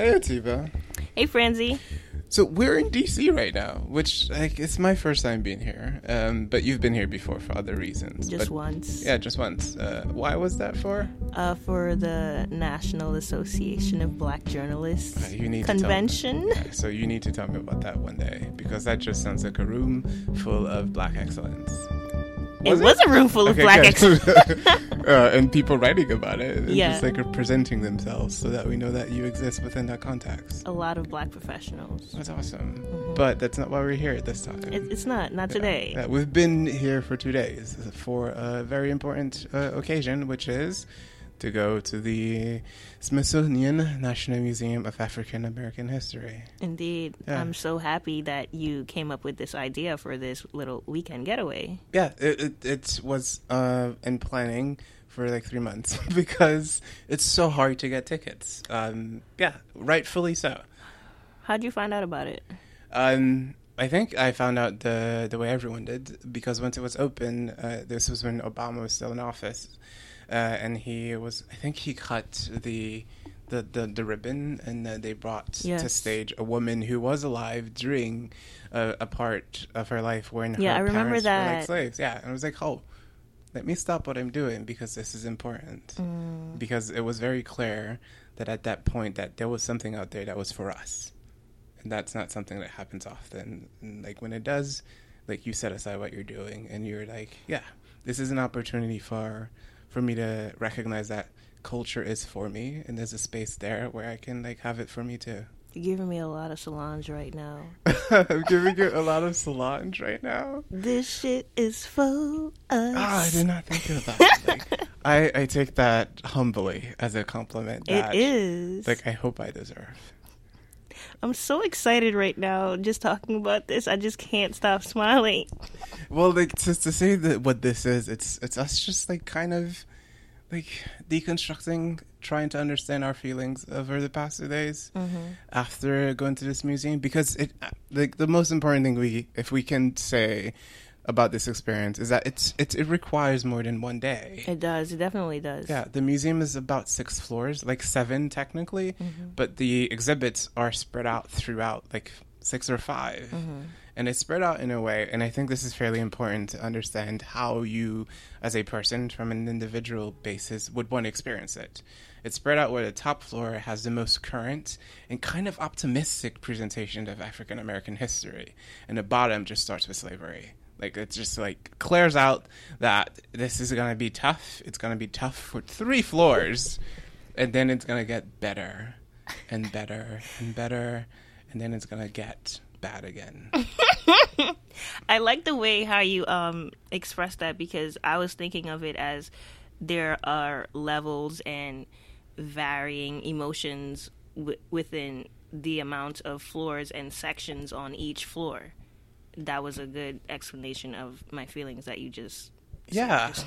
Hey, Atiba. Hey, Franzi. So we're in DC right now, which like it's my first time being here. Um, but you've been here before for other reasons. Just but, once. Yeah, just once. Uh, why was that for? Uh, for the National Association of Black Journalists Uh, you need convention. To tell me. So you need to tell me about that one day because that just sounds like a room full of black excellence. It was a room full of Okay, black good. excellence. uh, and people writing about it, and Yeah. just like presenting themselves so that we know that you exist within that context. a lot of black professionals. That's awesome. But that's not why we're here at this time. It, it's not, not today. Yeah, we've been here for two days for a very important uh, occasion, which is to go to the Smithsonian National Museum of African American History. Indeed. Yeah. I'm so happy that you came up with this idea for this little weekend getaway. Yeah, it, it, it was uh, in planning for like three months because it's so hard to get tickets. Um, yeah, rightfully so. How'd you find out about it? Um, I think I found out the the way everyone did because once it was open, uh, this was when Obama was still in office, uh, and he was. I think he cut the. The, the, the ribbon and uh, they brought to stage a woman who was alive during uh, a part of her life when Yeah, her I remember parents were like that. slaves. Yeah, and I was like, oh, let me stop what I'm doing because this is important. Mm. Because it was very clear that at that point that there was something out there that was for us and that's not something that happens often and like when it does like you set aside what you're doing and you're like yeah this is an opportunity for for me to recognize that culture is for me and there's a space there where i can like have it for me too You're giving me a lot of Solange right now. i'm giving you a lot of solange right now This shit is for us. Ah, I did not think of that. Like, I, I take that humbly as a compliment. It that, is. Like I hope I deserve. I'm so excited right now just talking about this. I just can't stop smiling. Well, like to, to say that what this is, it's it's us just like kind of like deconstructing, trying to understand our feelings over the past two days mm-hmm. after going to this museum because it like the most important thing we if we can say about this experience is that it's it, it requires more than one day. It does. It definitely does. Yeah, the museum is about six floors, like seven technically, mm-hmm. but the exhibits are spread out throughout like six or 5 mm-hmm. And it's spread out in a way, and I think this is fairly important to understand how you, as a person from an individual basis, would want to experience it. It's spread out where the top floor has the most current and kind of optimistic presentation of African American history, and the bottom just starts with slavery. Like it's just like clears out that this is gonna be tough. It's gonna be tough for three floors, and then it's gonna get better and better and better, and then it's gonna get bad again. I like the way how you um express that because I was thinking of it as there are levels and varying emotions w- within the amount of floors and sections on each floor. That was a good explanation of my feelings that you just Yeah. just.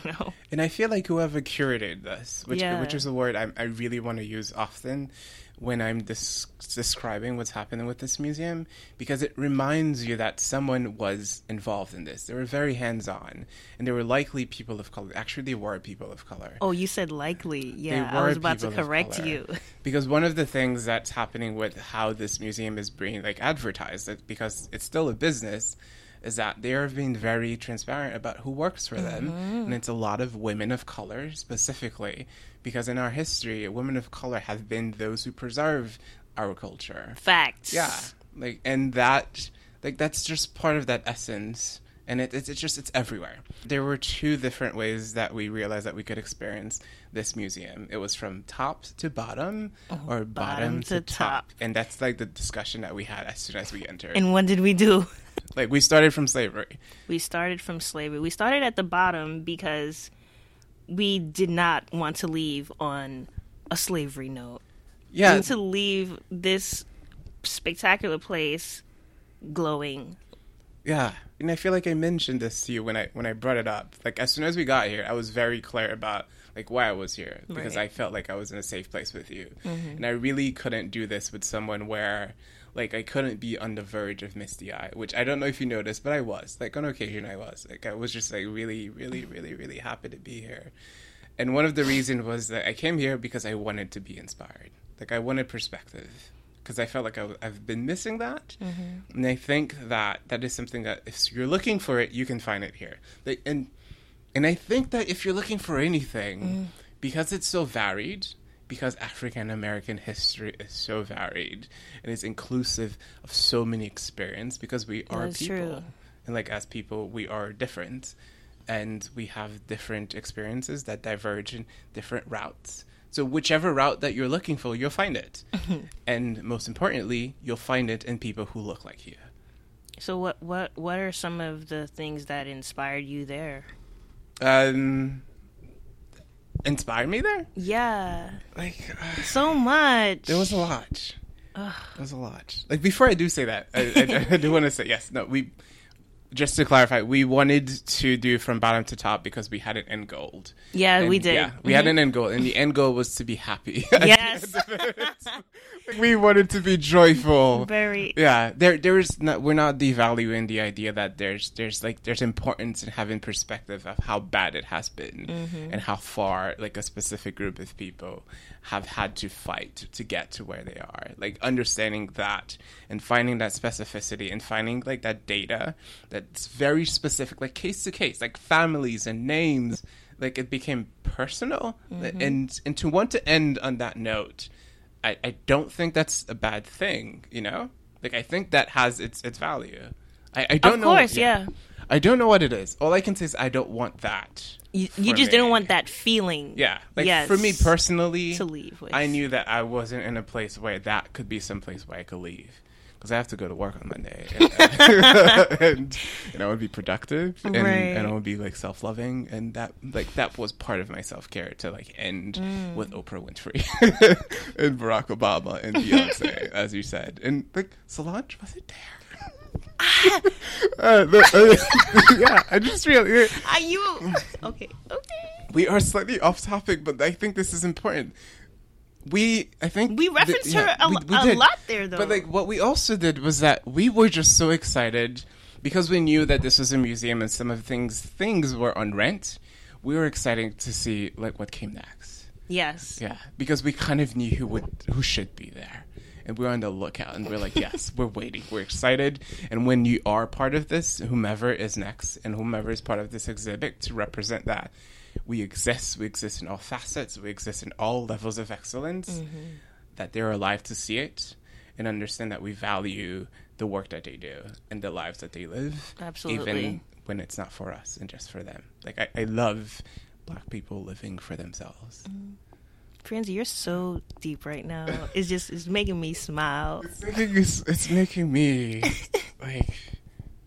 And I feel like whoever curated this, which Yeah. which is a word I, I really want to use often when I'm dis- describing what's happening with this museum, because it reminds you that someone was involved in this. They were very hands on, and they were likely people of color. Actually, they were people of color. Oh, you said likely. Yeah, I was about to correct you. because one of the things that's happening with how this museum is being like advertised because it's still a business is that they are being very transparent about who works for them mm-hmm. and it's a lot of women of color specifically because in our history women of color have been those who preserve our culture Facts. yeah like and that like that's just part of that essence and it, it's, it's just it's everywhere there were two different ways that we realized that we could experience this museum it was from top to bottom oh, or bottom, to, to top. top. and that's like the discussion that we had as soon as we entered And what did we do? Like we started from slavery We started from slavery. We started at the bottom because we did not want to leave on a slavery note. We yeah to leave this spectacular place glowing. Yeah, and I feel like I mentioned this to you when I when I brought it up. Like as soon as we got here, I was very clear about like why I was here because Right. I felt like I was in a safe place with you, mm-hmm. and I really couldn't do this with someone where like I couldn't be on the verge of misty eye, which I don't know if you noticed, but I was. Like on occasion, I was. Like I was just like really, really, really, really happy to be here. And one of the reasons was that I came here because I wanted to be inspired. Like I wanted perspective. because I felt like I, have been missing that, Mm-hmm. and I think that that is something that if you're looking for it, you can find it here. Like, and and I think that if you're looking for anything, Mm. because it's so varied, because African American history is so varied and it's inclusive of so many experience, because we are people, true. and like as people, we are different, and we have different experiences that diverge in different routes. So whichever route that you're looking for, you'll find it, and most importantly, you'll find it in people who look like you. So what what what are some of the things that inspired you there? Um, inspired me there. Yeah, Like uh, so much. there was a lot. There was a lot. Like before I do say that, I, I, I do want to say yes. No, we just to clarify, we wanted to do from bottom to top because we had an end goal. yeah, And, we did. Yeah, we had an end goal, and the end goal was to be happy. Yes. we wanted to be joyful. Very. Yeah, there there is not we're not devaluing the idea that there's there's like there's importance in having perspective of how bad it has been mm-hmm. and how far like a specific group of people have had to fight to get to where they are. Like understanding that and finding that specificity and finding like that data that's very specific, like case to case, like families and names. Like it became personal, mm-hmm. and and to want to end on that note, I, I don't think that's a bad thing, you know? Like I think that has its its value. I, I don't Of know course, yeah. I don't know what it is. All I can say is I don't want that. You, you just me. didn't want that feeling. Yeah. Like Yes. for me personally To leave with. I knew that I wasn't in a place where that could be some place where I could leave. Because I have to go to work on Monday, and, and, and I would be productive, and, Right. and I would be like self loving, and that like that was part of my self care to like end Mm. with Oprah Winfrey and Barack Obama and Beyonce, as you said, and like Solange was it there? uh, the- uh, yeah, I just realized Are you okay? Okay. we are slightly off topic, but I think this is important. We, I think We referenced th- her a, we- we a did. lot there, though. But like, what we also did was that we were just so excited because we knew that this was a museum and some of the things things were on rent. We were excited to see like what came next. yes. Yeah, because we kind of knew who would who should be there, and we're on the lookout, and we're like, yes, we're waiting, we're excited, and when you are part of this, whomever is next, and whomever is part of this exhibit to represent that, we exist, we exist in all facets, we exist in all levels of excellence, mm-hmm. that they're alive to see it, and understand that we value the work that they do and the lives that they live, Absolutely. even when it's not for us and just for them. Like I, I love black people living for themselves. Mm-hmm. Franzi, you're so deep right now. It's just it's making me smile. It's making, it's, it's making me like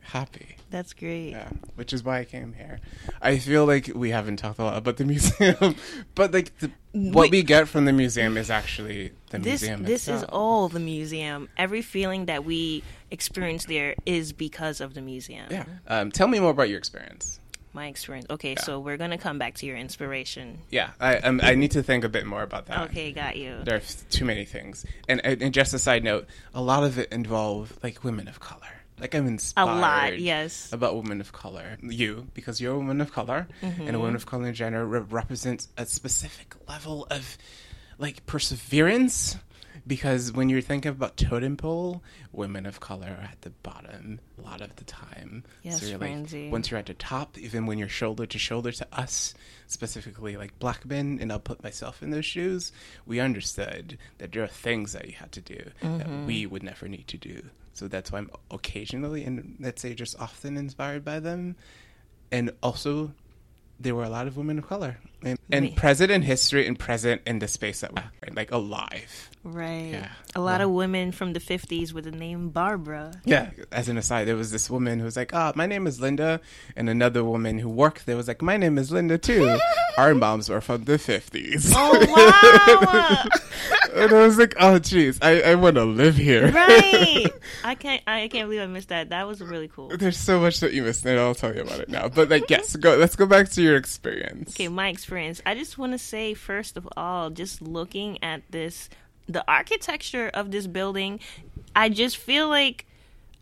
happy. That's great. Yeah, which is why I came here. I feel like we haven't talked a lot about the museum, but like the, what Wait. we get from the museum is actually the This museum. this is all the museum. Every feeling that we experience there is because of the museum. Yeah. Um, tell me more about your experience. My experience. Okay, so we're gonna come back to your inspiration. Yeah, I um, I need to think a bit more about that. Okay, got you. There's too many things, and, and just a side note, a lot of it involve like women of color. Like I'm inspired A lot, yes. about women of color. You, because you're a woman of color, and a woman of color in general re- represents a specific level of like perseverance. Because when you're thinking about totem pole, women of color are at the bottom a lot of the time. Yes, you're Franzi. like once you're at the top, even when you're shoulder to shoulder to us, specifically like black men, and I'll put myself in those shoes, we understood that there are things that you had to do that mm-hmm. we would never need to do. So that's why I'm occasionally and let's say just often inspired by them. And also there were a lot of women of color. And, and present in history and present in the space that we're in, like alive. Right. Yeah. A lot of women from the 50s with the name Barbara. Yeah. As an aside, there was this woman who was like, ah, my name is Linda. And another woman who worked there was like, my name is Linda too. Our moms were from the 50s. Oh, wow. and I was like, oh, jeez, I, I want to live here. right. I can't I can't believe I missed that. That was really cool. There's so much that you missed, and I'll tell you about it now. But like, yes, go. Let's go back to your experience. Okay, my experience. I just want to say, first of all, just looking at this, the architecture of this building, I just feel like,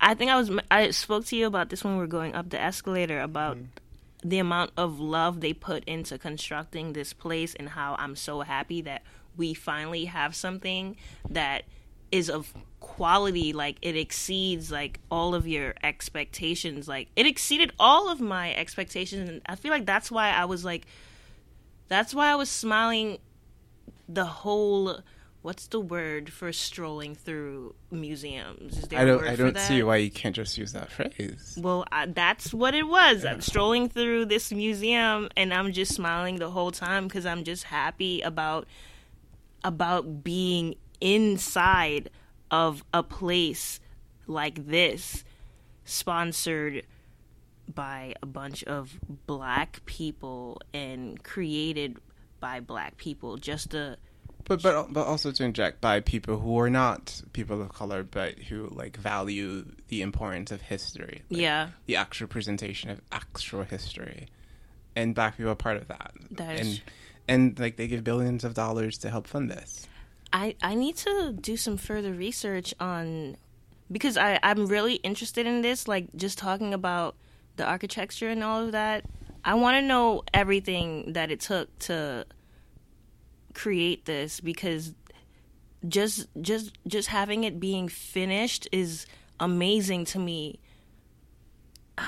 I think I was, I spoke to you about this when we were going up the escalator about mm-hmm. the amount of love they put into constructing this place and how I'm so happy that we finally have something that is of quality like it exceeds like all of your expectations like it exceeded all of my expectations and i feel like that's why i was like that's why i was smiling the whole what's the word for strolling through museums? Is there I a don't. I don't see why you can't just use that phrase. Well, I, that's what it was. I'm strolling through this museum, and I'm just smiling the whole time because I'm just happy about about being inside of a place like this, sponsored by a bunch of black people and created by black people. Just to But but but also to inject by people who are not people of color, but who like value the importance of history. like, yeah, the actual presentation of actual history, and black people are part of that. That is and and like they give billions of dollars to help fund this. I I need to do some further research on because I I'm really interested in this like just talking about the architecture and all of that. I want to know everything that it took to create this because just just just having it being finished is amazing to me.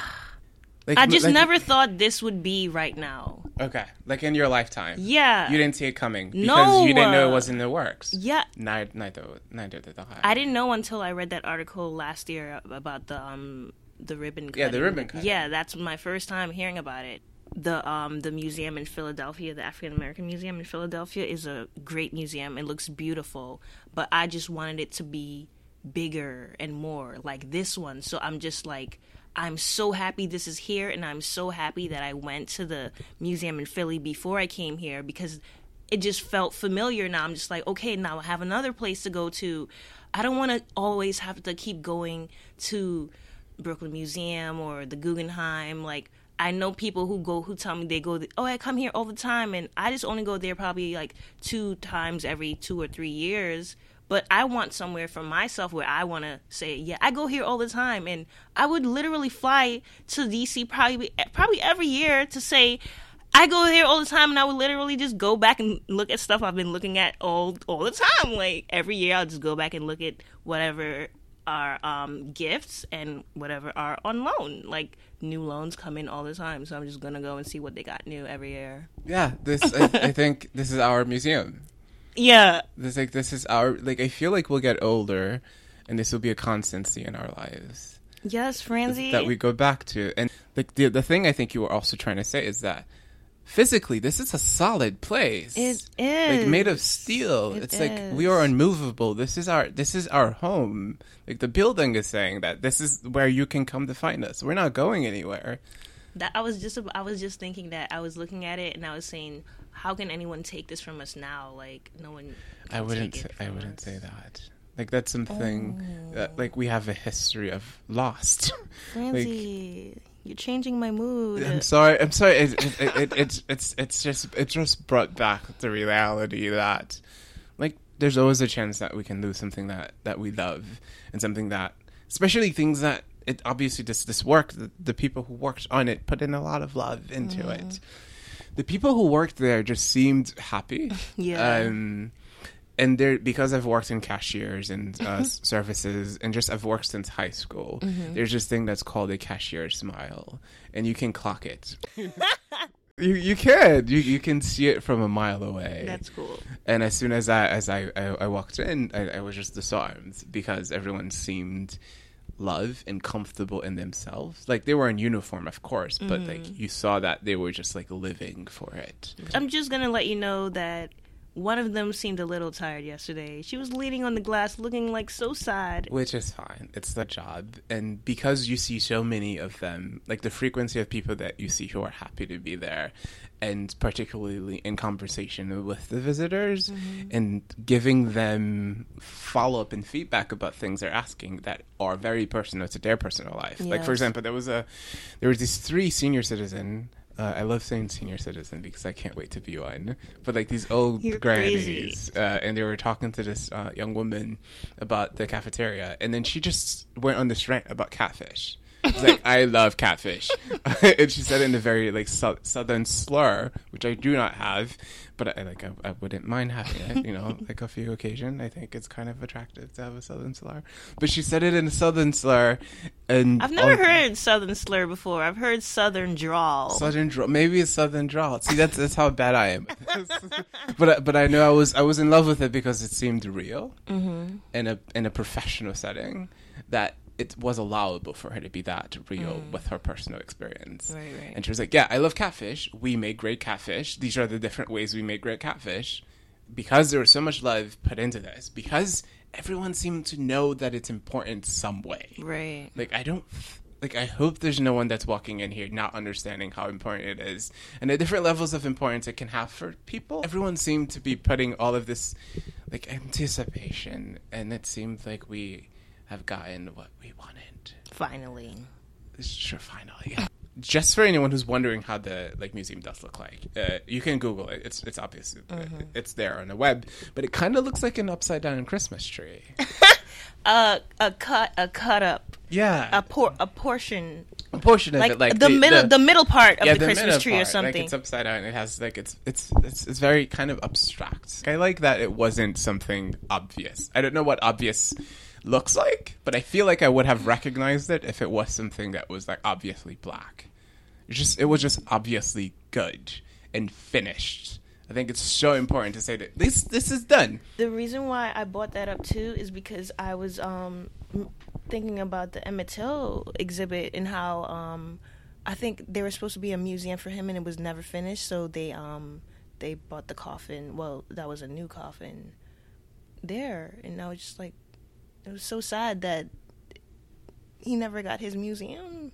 Like, I just like- never thought this would be right now. Okay, like in your lifetime. Yeah. You didn't see it coming because No. you didn't know it was in the works. Yeah, Neither, neither, neither did I. I didn't know until I read that article last year about the um the ribbon cutting. Yeah, the ribbon cutting. Yeah, that's my first time hearing about it. The um the museum in Philadelphia, the African American Museum in Philadelphia is a great museum. It looks beautiful, but I just wanted it to be bigger and more like this one. So I'm just like I'm so happy this is here and I'm so happy that I went to the museum in Philly before I came here because it just felt familiar now. I'm just like, okay, now I have another place to go to. I don't want to always have to keep going to Brooklyn Museum or the Guggenheim. Like, I know people who go who tell me they go, oh, I come here all the time, and I just only go there probably like two times every two or three years. But I want somewhere for myself where I want to say, yeah, I go here all the time, and I would literally fly to DC probably probably every year to say, I go here all the time, and I would literally just go back and look at stuff I've been looking at all all the time. Like every year, I'll just go back and look at whatever are um, gifts and whatever are on loan. Like new loans come in all the time, so I'm just gonna go and see what they got new every year. Yeah, this. I, I think this is our museum. Yeah, This like this is our like. I feel like we'll get older, and this will be a constancy in our lives yes, Franzi. that we go back to. And like the the thing I think you were also trying to say is that physically this is a solid place. it is like made of steel. It it's like we are unmovable. This is our this is our home. Like the building is saying that this is where you can come to find us. We're not going anywhere. That I was just I was just thinking that I was looking at it and I was saying, how can anyone take this from us now? Like no one. I wouldn't. take Say, it I wouldn't us. say that. Like that's something that oh. like we have a history of lost. Franzi, you're changing my mood. I'm sorry. I'm sorry. It, it, it, it, it's it's it's just it just brought back the reality that like there's always a chance that we can lose something that that we love and something that especially things that it obviously this this work the, the people who worked on it put in a lot of love into it. The people who worked there just seemed happy. Yeah. Um, and there because I've worked in cashiers and uh, services and just I've worked since high school. Mm-hmm. There's this thing that's called a cashier smile, and you can clock it. you you can you you can see it from a mile away. That's cool. and as soon as I as I I, I walked in, I, I was just disarmed because everyone seemed love and comfortable in themselves. Like they were in uniform, of course, but Mm-hmm. like you saw that they were just like living for it. I'm just gonna let you know that one of them seemed a little tired yesterday. She was leaning on the glass, looking like so sad. Which is fine. It's the job. And because you see so many of them, like the frequency of people that you see who are happy to be there, and particularly in conversation with the visitors, mm-hmm. and giving them follow up and feedback about things they're asking that are very personal to their personal life. Like, for example, there was a, there was these three senior citizen. Uh, I love saying senior citizen because I can't wait to be one. But like these old You're grannies, uh, and they were talking to this uh, young woman about the cafeteria, and then she just went on this rant about catfish. She's like, I love catfish, and she said it in a very like su- southern slur, which I do not have, but I like I, I wouldn't mind having it. You know, like a few occasion. I think it's kind of attractive to have a southern slur. But she said it in a southern slur, and I've never all- heard southern slur before. I've heard southern drawl. Southern drawl, maybe it's southern drawl. See, that's that's how bad I am. but I- but I know I was I was in love with it because it seemed real Mm-hmm. in a in a professional setting that it was allowable for her to be that real with her personal experience. Mm. Right, right. And she was like, "Yeah, I love catfish. We make great catfish. These are the different ways we make great catfish." Because there was so much love put into this, because everyone seemed to know that it's important some way. Right. Like I don't like I hope there's no one that's walking in here not understanding how important it is and the different levels of importance it can have for people. Everyone seemed to be putting all of this like anticipation and it seemed like we have gotten what we wanted. Finally. Sure, finally. Just for anyone who's wondering how the like museum does look like, uh, you can Google it. It's it's obvious. It's there on the web, but it kind of looks like an upside down Christmas tree. Uh, a cut, a cut up, Yeah, a por- a portion, a portion of like, it, like the, middle, the, middle part of the, middle Christmas tree or something. Like it's upside down. It has like it's it's it's it's very kind of abstract. I like that it wasn't something obvious. I don't know what obvious looks like, but I feel like I would have recognized it if it was something that was like obviously black. Just it was just obviously good and finished. I think it's so important to say that this this is done. The reason why I bought that up too is because I was um thinking about the Emmett Till exhibit and how um I think there was supposed to be a museum for him and it was never finished, so they um they bought the coffin. Well, that was a new coffin there, and I was just like, it was so sad that he never got his museum.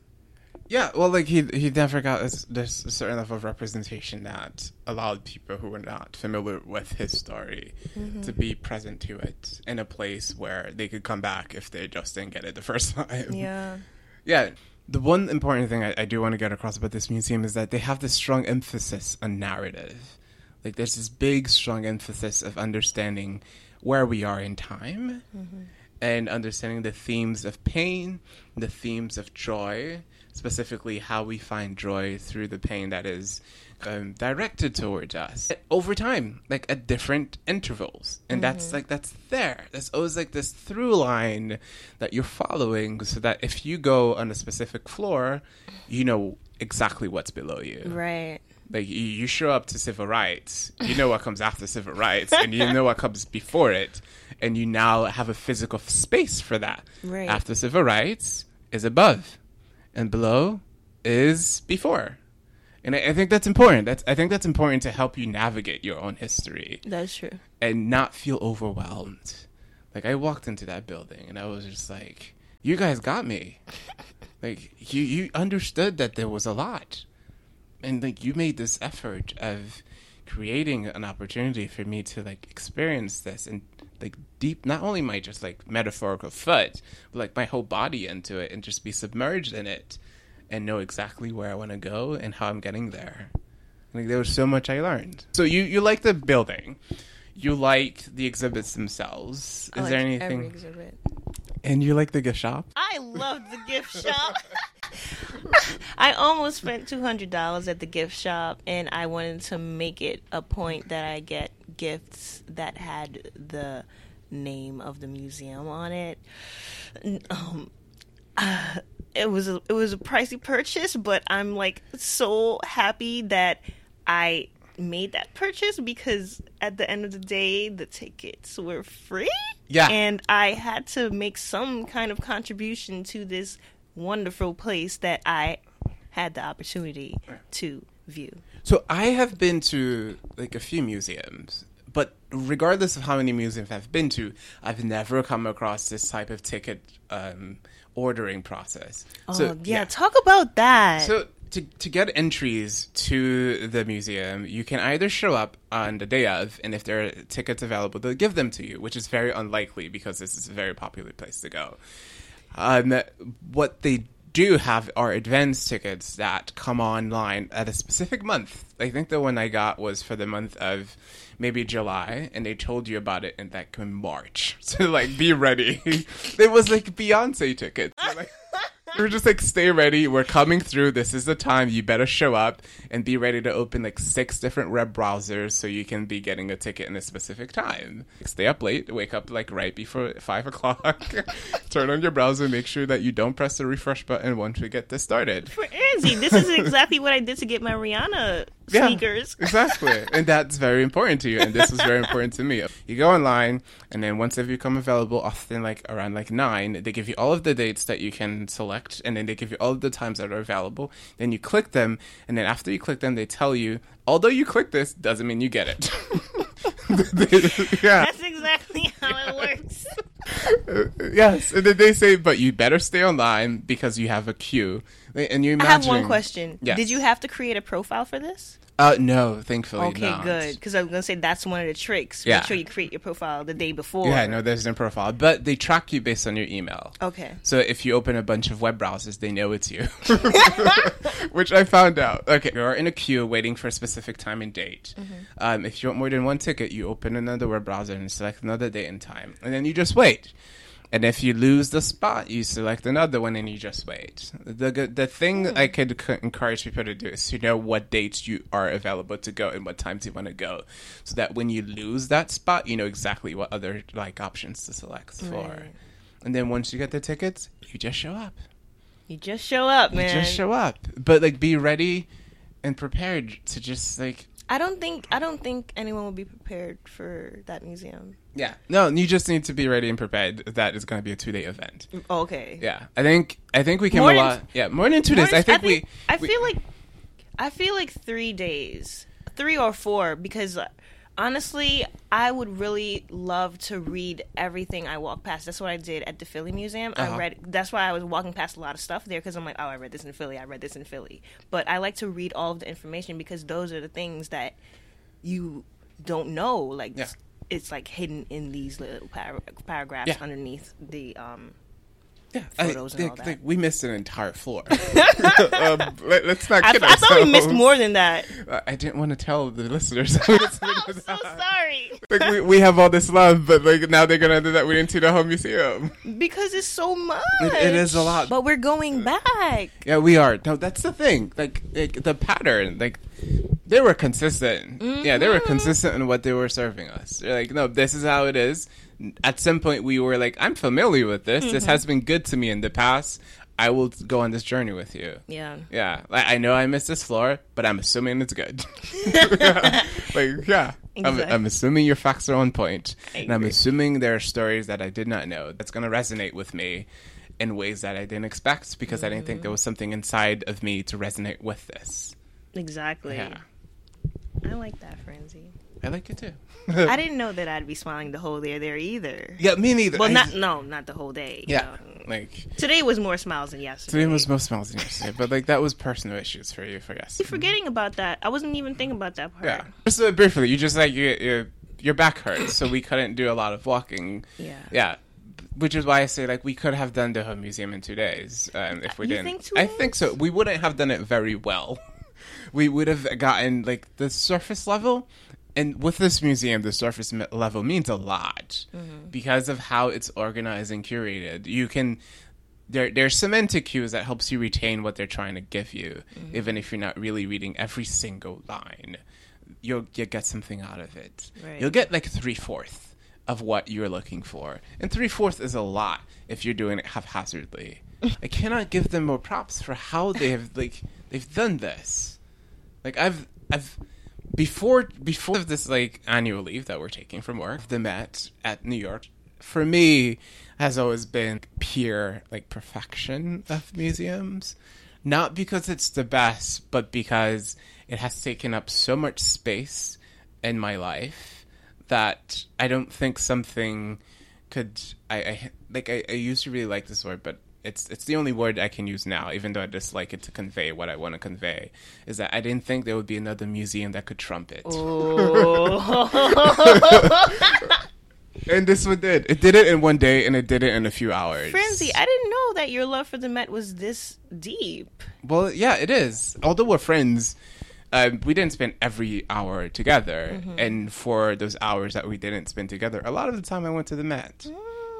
Yeah, well, like he he never got this, this certain level of representation that allowed people who were not familiar with his story mm-hmm. to be present to it in a place where they could come back if they just didn't get it the first time. Yeah. Yeah. The one important thing I, I do want to get across about this museum is that they have this strong emphasis on narrative. Like, there's this big, strong emphasis of understanding where we are in time mm-hmm. And understanding the themes of pain, the themes of joy, specifically how we find joy through the pain that is um, directed towards us over time, like at different intervals. And that's like, that's there. There's always like this through line that you're following so that if you go on a specific floor, you know exactly what's below you. Right. Like you, you show up to civil rights, you know what comes after civil rights, and you know what comes before it, and you now have a physical space for that. Right. After civil rights is above, and below is before, and I, I think that's important. That's I think that's important to help you navigate your own history That's true. and not feel overwhelmed. Like I walked into that building and I was just like, "You guys got me." like you you understood that there was a lot, and like you made this effort of creating an opportunity for me to like experience this and like deep not only my just like metaphorical foot but like my whole body into it and just be submerged in it and know exactly where I want to go and how I'm getting there. Like there was so much I learned. So you you like the building, you like the exhibits themselves. I Is there every anything? exhibit. And you like the gift shop? I love the gift shop. I almost spent two hundred dollars at the gift shop, and I wanted to make it a point that I get gifts that had the name of the museum on it. Um, it was a, it was a pricey purchase, but I'm like so happy that I made that purchase because at the end of the day, the tickets were free. Yeah. And I had to make some kind of contribution to this wonderful place that I had the opportunity to view. So I have been to like a few museums, but regardless of how many museums I've been to, I've never come across this type of ticket um, ordering process. Oh, yeah, talk about that. So to to get entries to the museum, you can either show up on the day of, and if there are tickets available, they'll give them to you, which is very unlikely because this is a very popular place to go. Um, what they do have are advance tickets that come online at a specific month. I think the one I got was for the month of maybe July, and they told you about it in that in March. So like, be ready. it was like Beyonce tickets. Like, we were just like, stay ready. We're coming through. This is the time. You better show up and be ready to open like six different web browsers so you can be getting a ticket in a specific time. Stay up late. Wake up like right before five o'clock. Turn on your browser. Make sure that you don't press the refresh button once we get this started. For Angie, this is exactly what I did to get my Rihanna Yeah, sneakers. exactly. and that's very important to you. And this is very important to me. You go online, and then once they become available, often like around like nine, they give you all of the dates that you can select, and then they give you all of the times that are available. Then you click them, and then after you click them, they tell you, although you click this, doesn't mean you get it. yeah. That's exactly how it works. yes, and then they say, but you better stay online because you have a queue. And you I have one question. Yes. Did you have to create a profile for this? Uh, no, thankfully Okay, good. Because I was gonna say that's one of the tricks. Yeah. Make sure you create your profile the day before. Yeah, no, there's no profile, but they track you based on your email. Okay. So if you open a bunch of web browsers, they know it's you, which I found out. Okay, you're in a queue waiting for a specific time and date. Um, if you want more than one ticket, you open another web browser and select another date and time, and then you just wait. And if you lose the spot, you select another one and you just wait. The good- the thing hmm. I could c- encourage people to do is to know what dates you are available to go and what times you want to go, so that when you lose that spot, you know exactly what other like options to select for. And then once you get the tickets, you just show up. You just show up, man. You just show up. But like be ready and prepared to just like I don't think I don't think anyone will be prepared for that museum. yeah. No, you just need to be ready and prepared that it's going to be a 2-day event. Okay. Yeah. I think I think we can More than- Yeah, more than 2 days. More- I think, we I we- feel like I feel like three days, three or four, because uh, honestly, I would really love to read everything I walk past. That's what I did at the Philly Museum. Uh-huh. I read. That's why I was walking past a lot of stuff there because I'm like, oh, I read this in Philly. I read this in Philly. But I like to read all of the information because those are the things that you don't know. Like Yeah. it's like hidden in these little par- paragraphs Yeah. underneath the um yeah, photos I, and all that. we missed an entire floor. um, let, us not I, kid I thought we missed more than that. Uh, I didn't want to tell the listeners. that we missed more I'm so sorry. like we, we have all this love, but like now they're gonna do that we didn't see the whole museum. Because it's so much. It- it is a lot. But we're going back. Yeah, we are. No, that's the thing. Like, like the pattern. Like they were consistent. Yeah, they were Mm-hmm. consistent in what they were serving us. They're like, no, this is how it is. At some point, we were like, I'm familiar with this. Mm-hmm. This has been good to me in the past. I will go on this journey with you. Yeah. Yeah, like, I know I missed this floor, but I'm assuming it's good. like, yeah, I'm, Exactly. I'm assuming your facts are on point, and I'm assuming there are stories that I did not know that's going to resonate with me in ways that I didn't expect because I didn't think there was something inside of me to resonate with this. Exactly. Yeah, I like that, Franzi. I like it too. I didn't know that I'd be smiling the whole day there either. yeah, me neither. Well, I not no, not the whole day. yeah, No. like Today was more smiles than yesterday. today was more smiles than yesterday, but like that was personal issues for you for yes. You're forgetting about that. I wasn't even thinking about that part. Yeah, just uh, briefly, you just like your your your back hurts, so we couldn't do a lot of walking. Yeah. Yeah, which is why I say like we could have done the whole museum in two days um, if we You didn't. think two I think so. We wouldn't have done it very well. we would have gotten like the surface level. And with this museum, the surface level means a lot Mm-hmm. because of how it's organized and curated. You can there there's semantic cues that helps you retain what they're trying to give you, Mm-hmm. even if you're not really reading every single line. You'll you get something out of it. Right. You'll get like three fourths of what you're looking for, and three fourths is a lot if you're doing it haphazardly. I cannot give them more props for how they have like they've done this. Like I've I've before before this like annual leave that we're taking from work, the Met at New York, for me has always been pure like perfection of museums. Not because it's the best, but because it has taken up so much space in my life that I don't think something could I, I like I, I used to really like this word, but it's it's the only word I can use now, even though I dislike it to convey what I want to convey. Is that I didn't think there would be another museum that could trump it, and this one did. It did it in one day, and it did it in a few hours. Franzi, I didn't know that your love for the Met was this deep. Well, yeah, it is. Although we're friends, uh, we didn't spend every hour together, Mm-hmm. and for those hours that we didn't spend together, a lot of the time I went to the Met.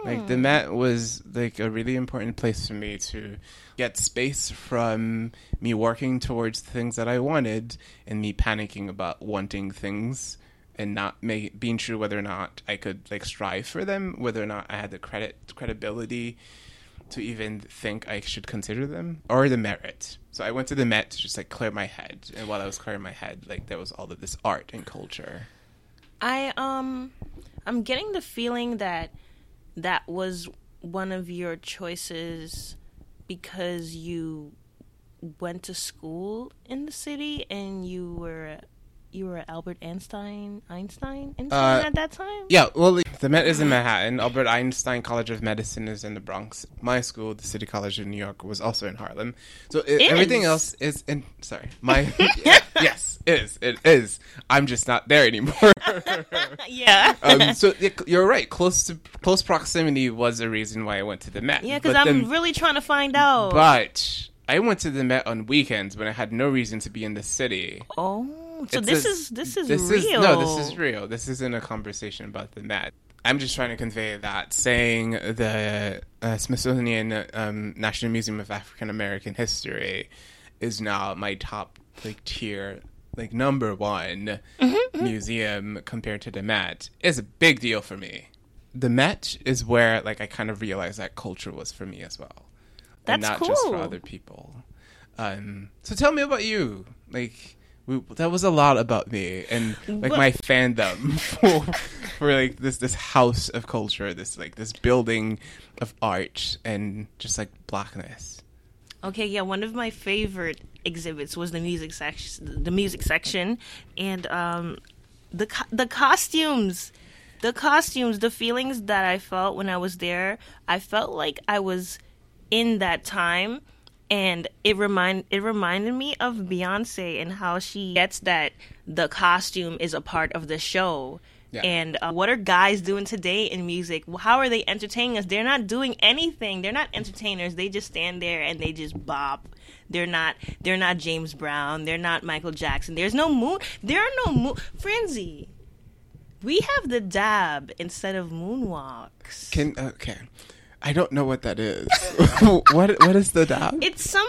Like the Met was like a really important place for me to get space from me working towards things that I wanted and me panicking about wanting things and not make, being sure whether or not I could like strive for them, whether or not I had the credit credibility to even think I should consider them or the merit. So I went to the Met to just like clear my head, and while I was clearing my head, like there was all of this art and culture. I um, I'm getting the feeling that that was one of your choices because you went to school in the city and you were you were at Albert Einstein Einstein Einstein Uh, at that time. Yeah, well, the Met is in Manhattan. Albert Einstein College of Medicine is in the Bronx. My school, the City College of New York, was also in Harlem. So it, everything else is in. Sorry, my yes, it is. It is. I'm just not there anymore. yeah. um, so you're right. Close to close proximity was a reason why I went to the Met. yeah, because I'm then- really trying to find out. But I went to the Met on weekends when I had no reason to be in the city. oh, so It's this a- is this is this real. Is, no, this is real. This isn't a conversation about the Met. I'm just trying to convey that saying the uh, Smithsonian um, National Museum of African American History is now my top like tier like number one Mm-hmm, museum compared to the Met is a big deal for me. The Met is where like I kind of realized that culture was for me as well, and That's not just for other people. Um, so tell me about you. Like we, that was a lot about me and like What- my fandom for, for like this this house of culture, this like this building of art and just like blackness. Okay, yeah, one of my favorite exhibits was the music section, the music section, and um, the co- the costumes, the costumes, the feelings that I felt when I was there. I felt like I was in that time, and it remind it reminded me of Beyonce and how she gets that the costume is a part of the show. Yeah. And uh, what are guys doing today in music? How are they entertaining us? They're not doing anything. They're not entertainers. They just stand there and they just bop. They're not. They're not James Brown. They're not Michael Jackson. There's no moon. There are no moon. Franzi. We have the dab instead of moonwalks. Can okay, I don't know what that is. what what is the dab? It's some.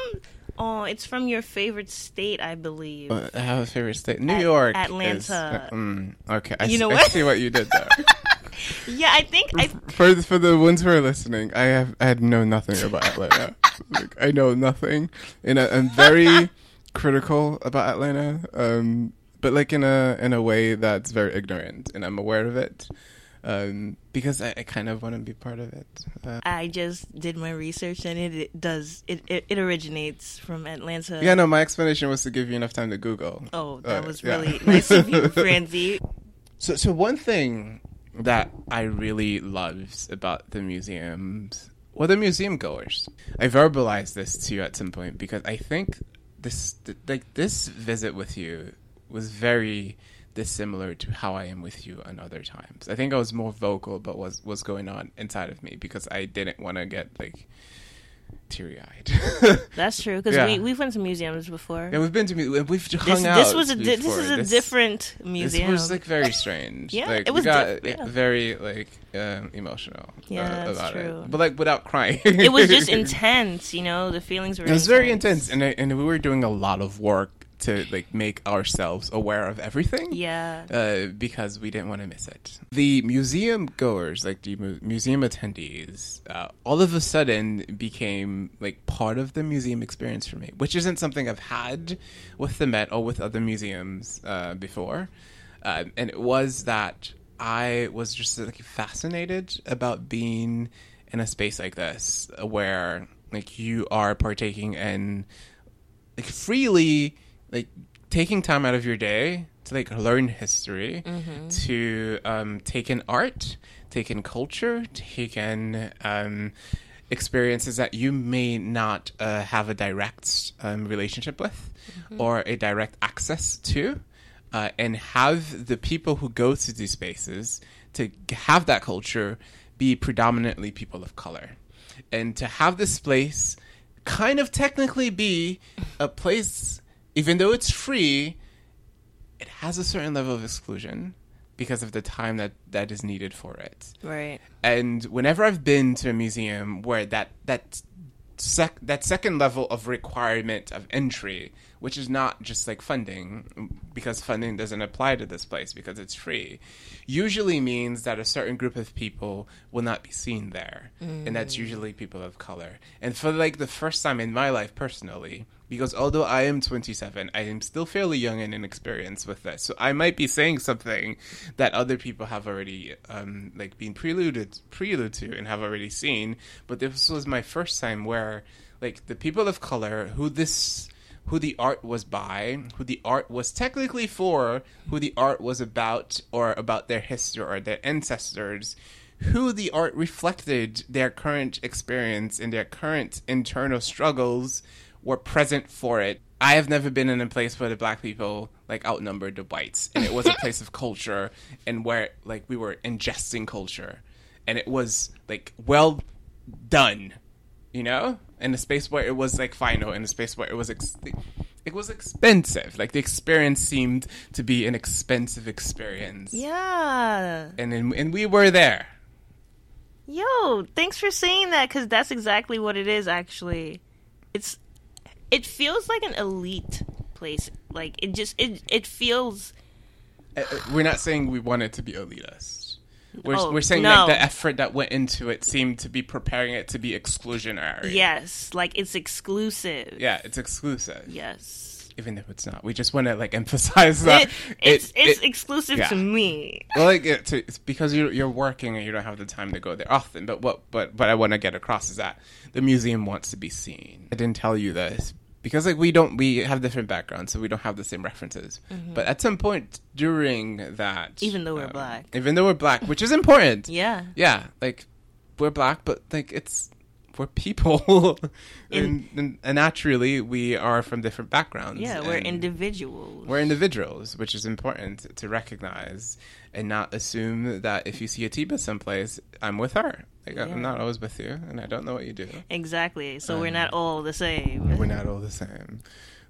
Oh, it's from your favorite state, I believe. Uh, I have a favorite state. New At- York. Atlanta. Is, uh, mm, okay, I, You know I what? see what you did there. yeah, I think I. for for the ones who are listening, I have I had know nothing about Atlanta. like, I know nothing, and I, I'm very critical about Atlanta. Um, but like in a in a way that's very ignorant, and I'm aware of it. Um, because I, I kind of want to be part of it. Uh, I just did my research and it, it does it, it it originates from Atlanta. yeah, no, my explanation was to give you enough time to Google. Oh, that Uh, was yeah. really nice of you, Franzi. So, so one thing that I really loved about the museums, well, the museum goers, I verbalized this to you at some point because I think this, th- like this visit with you, was very dissimilar to how I am with you on other times. I think I was more vocal about what was going on inside of me because I didn't want to get like teary eyed. That's true because Yeah. we we've went to museums before. yeah, we've been to mu- we've hung this out. this was a di- this is a This- different museum. This was like very strange. Yeah, like, it we was got diff- yeah. very like um, emotional. Yeah, uh, that's about true. it, but like without crying. it was just intense, you know. The feelings were. It was very intense, and I, and we were doing a lot of work to like make ourselves aware of everything. Yeah. Uh, because we didn't want to miss it. The museum goers, like the mu- museum attendees, uh, all of a sudden became like part of the museum experience for me, which isn't something I've had with the Met or with other museums uh, before. Uh, and it was that I was just like fascinated about being in a space like this, where like you are partaking in like freely like taking time out of your day to like learn history to um, take in art take in culture take in um, experiences that you may not uh, have a direct um, relationship with or a direct access to uh, and have the people who go to these spaces to have that culture be predominantly people of color. And to have this place kind of technically be a place even though it's free it has a certain level of exclusion because of the time that that is needed for it. Right. And whenever I've been to a museum where that that sec- that second level of requirement of entry, which is not just like funding, because funding doesn't apply to this place because it's free, usually means that a certain group of people will not be seen there, mm. and that's usually people of color. And for like the first time in my life personally, because although I am 27, I am still fairly young and inexperienced with this. So I might be saying something that other people have already um, like been preluded prelude to and have already seen. But this was my first time where like the people of color who this who the art was by, who the art was technically for, who the art was about or about their history or their ancestors who the art reflected their current experience and their current internal struggles were present for it. I have never been in a place where the black people like outnumbered the whites, and it was a place of culture, and where like we were ingesting culture, and it was like well done, you know, in a space where it was like final, in a space where it was. Ex- it was expensive. Like the experience seemed to be an expensive experience. Yeah. And in, and we were there. Yo, thanks for saying that cuz that's exactly what it is actually. It's it feels like an elite place. Like it just it it feels. Uh, uh, we're not saying we want it to be elitist. We're, oh, we're saying no. like the effort that went into it seemed to be preparing it to be exclusionary. Yes, like it's exclusive. Yeah, it's exclusive. Yes. Even if it's not, we just want to like emphasize that it, it's it, it's it, exclusive yeah. to me. Well, like it, to, it's because you're you're working and you don't have the time to go there often. But what but what I want to get across is that the museum wants to be seen. I didn't tell you this, because like we don't we have different backgrounds so we don't have the same references. Mm-hmm. but at some point during that even though we're um, black. even though we're black which is important. Yeah. Yeah like we're black but like it's we're people and, and, and, naturally we are from different backgrounds yeah we're individuals we're individuals which is important to recognize and not assume that if you see Atiba someplace i'm with her like, yeah. I'm not always with you, and I don't know what you do. Exactly. So um, we're not all the same. We're not all the same.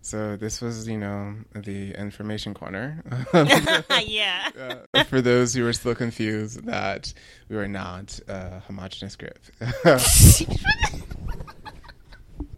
So this was, you know, the information corner. yeah. uh, for those who are still confused that we were not a homogenous group.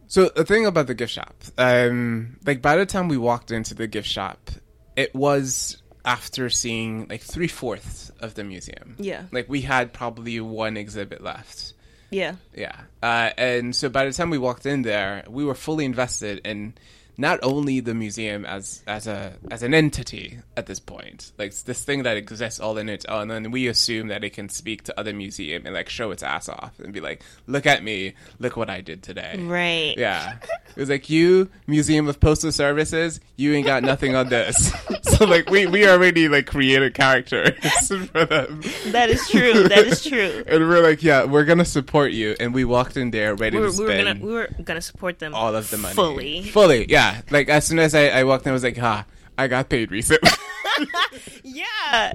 so the thing about the gift shop, um, like by the time we walked into the gift shop, it was after seeing like three fourths of the museum. Yeah. Like we had probably one exhibit left. Yeah. Yeah. Uh, and so by the time we walked in there, we were fully invested in not only the museum as as a as an entity at this point, like this thing that exists all in its own, oh, and we assume that it can speak to other museum and like show its ass off and be like, "Look at me! Look what I did today!" Right? Yeah. It was like you, Museum of Postal Services, you ain't got nothing on this. so like we we already like created characters for them. That is true. That is true. and we're like, yeah, we're gonna support you, and we walked in there ready we were, to spend. We were gonna we were gonna support them all of the money fully, fully. Yeah yeah, like as soon as I, I walked in, I was like, "Ha, I got paid recently." yeah.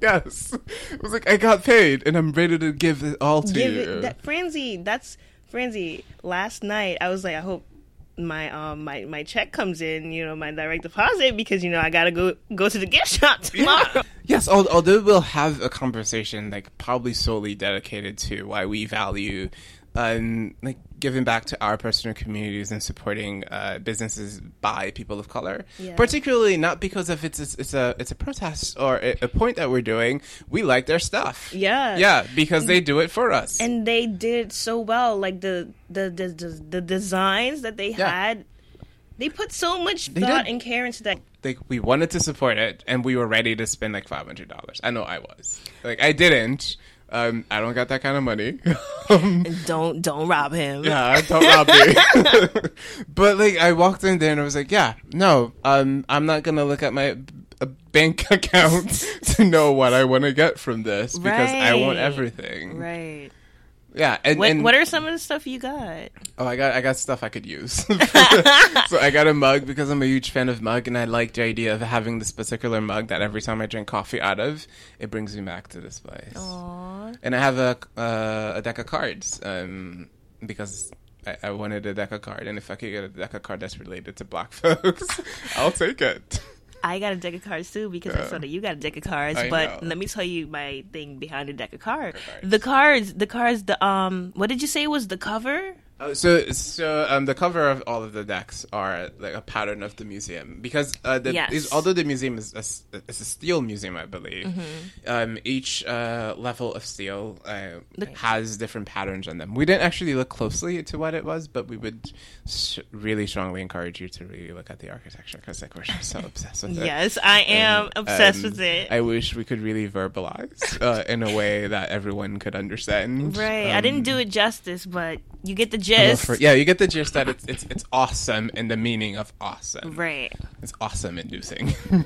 Yes, I was like, I got paid, and I'm ready to give it all to give you. It, that, Franzi, that's Franzi. Last night, I was like, I hope my um my my check comes in, you know, my direct deposit because you know I gotta go go to the gift shop tomorrow. Yeah. Yes, although we'll have a conversation like probably solely dedicated to why we value um, like giving back to our personal communities and supporting uh, businesses by people of color. Yeah. Particularly not because of it's a, it's a it's a protest or a, a, point that we're doing. We like their stuff. Yeah, yeah, because they do it for us, and they did so well. Like the the the the, the designs that they yeah. had, they put so much they thought did. and care into that. Like we wanted to support it, and we were ready to spend like five hundred dollars. I know I was. Like I didn't um, I don't got that kind of money. um, don't don't rob him. Yeah, don't rob me. but like, I walked in there and I was like, yeah, no, um, I'm not gonna look at my bank account to know what I want to get from this because right. I want everything. Right. Yeah, and what, and what are some of the stuff you got? Oh, I got I got stuff I could use. so I got a mug because I'm a huge fan of mug, and I like the idea of having this particular mug that every time I drink coffee out of, it brings me back to this place. Aww. And I have a uh, a deck of cards um, because I, I, wanted a deck of card, and if I could get a deck of card that's related to black folks, I'll take it. I got a deck of cards too because I saw that you got a deck of cards. I but know. let me tell you my thing behind the deck of cards. cards. The cards, the cards, the um, what did you say was the cover? Oh, so, so um, the cover of all of the decks are like a pattern of the museum because uh, the, Yes. is, although the museum is a, s- is a steel museum, I believe, Mm-hmm. um, each uh, level of steel uh, has different patterns on them. We didn't actually look closely to what it was, but we would sh- really strongly encourage you to really look at the architecture because like we're so obsessed with it. Yes, I am And, obsessed um, with it. I wish we could really verbalize uh, in a way that everyone could understand. right, I Um, didn't do it justice, but you get the love gist. for- yeah, you get the gist that it's it's it's awesome and the meaning of awesome. Right. It's awesome inducing.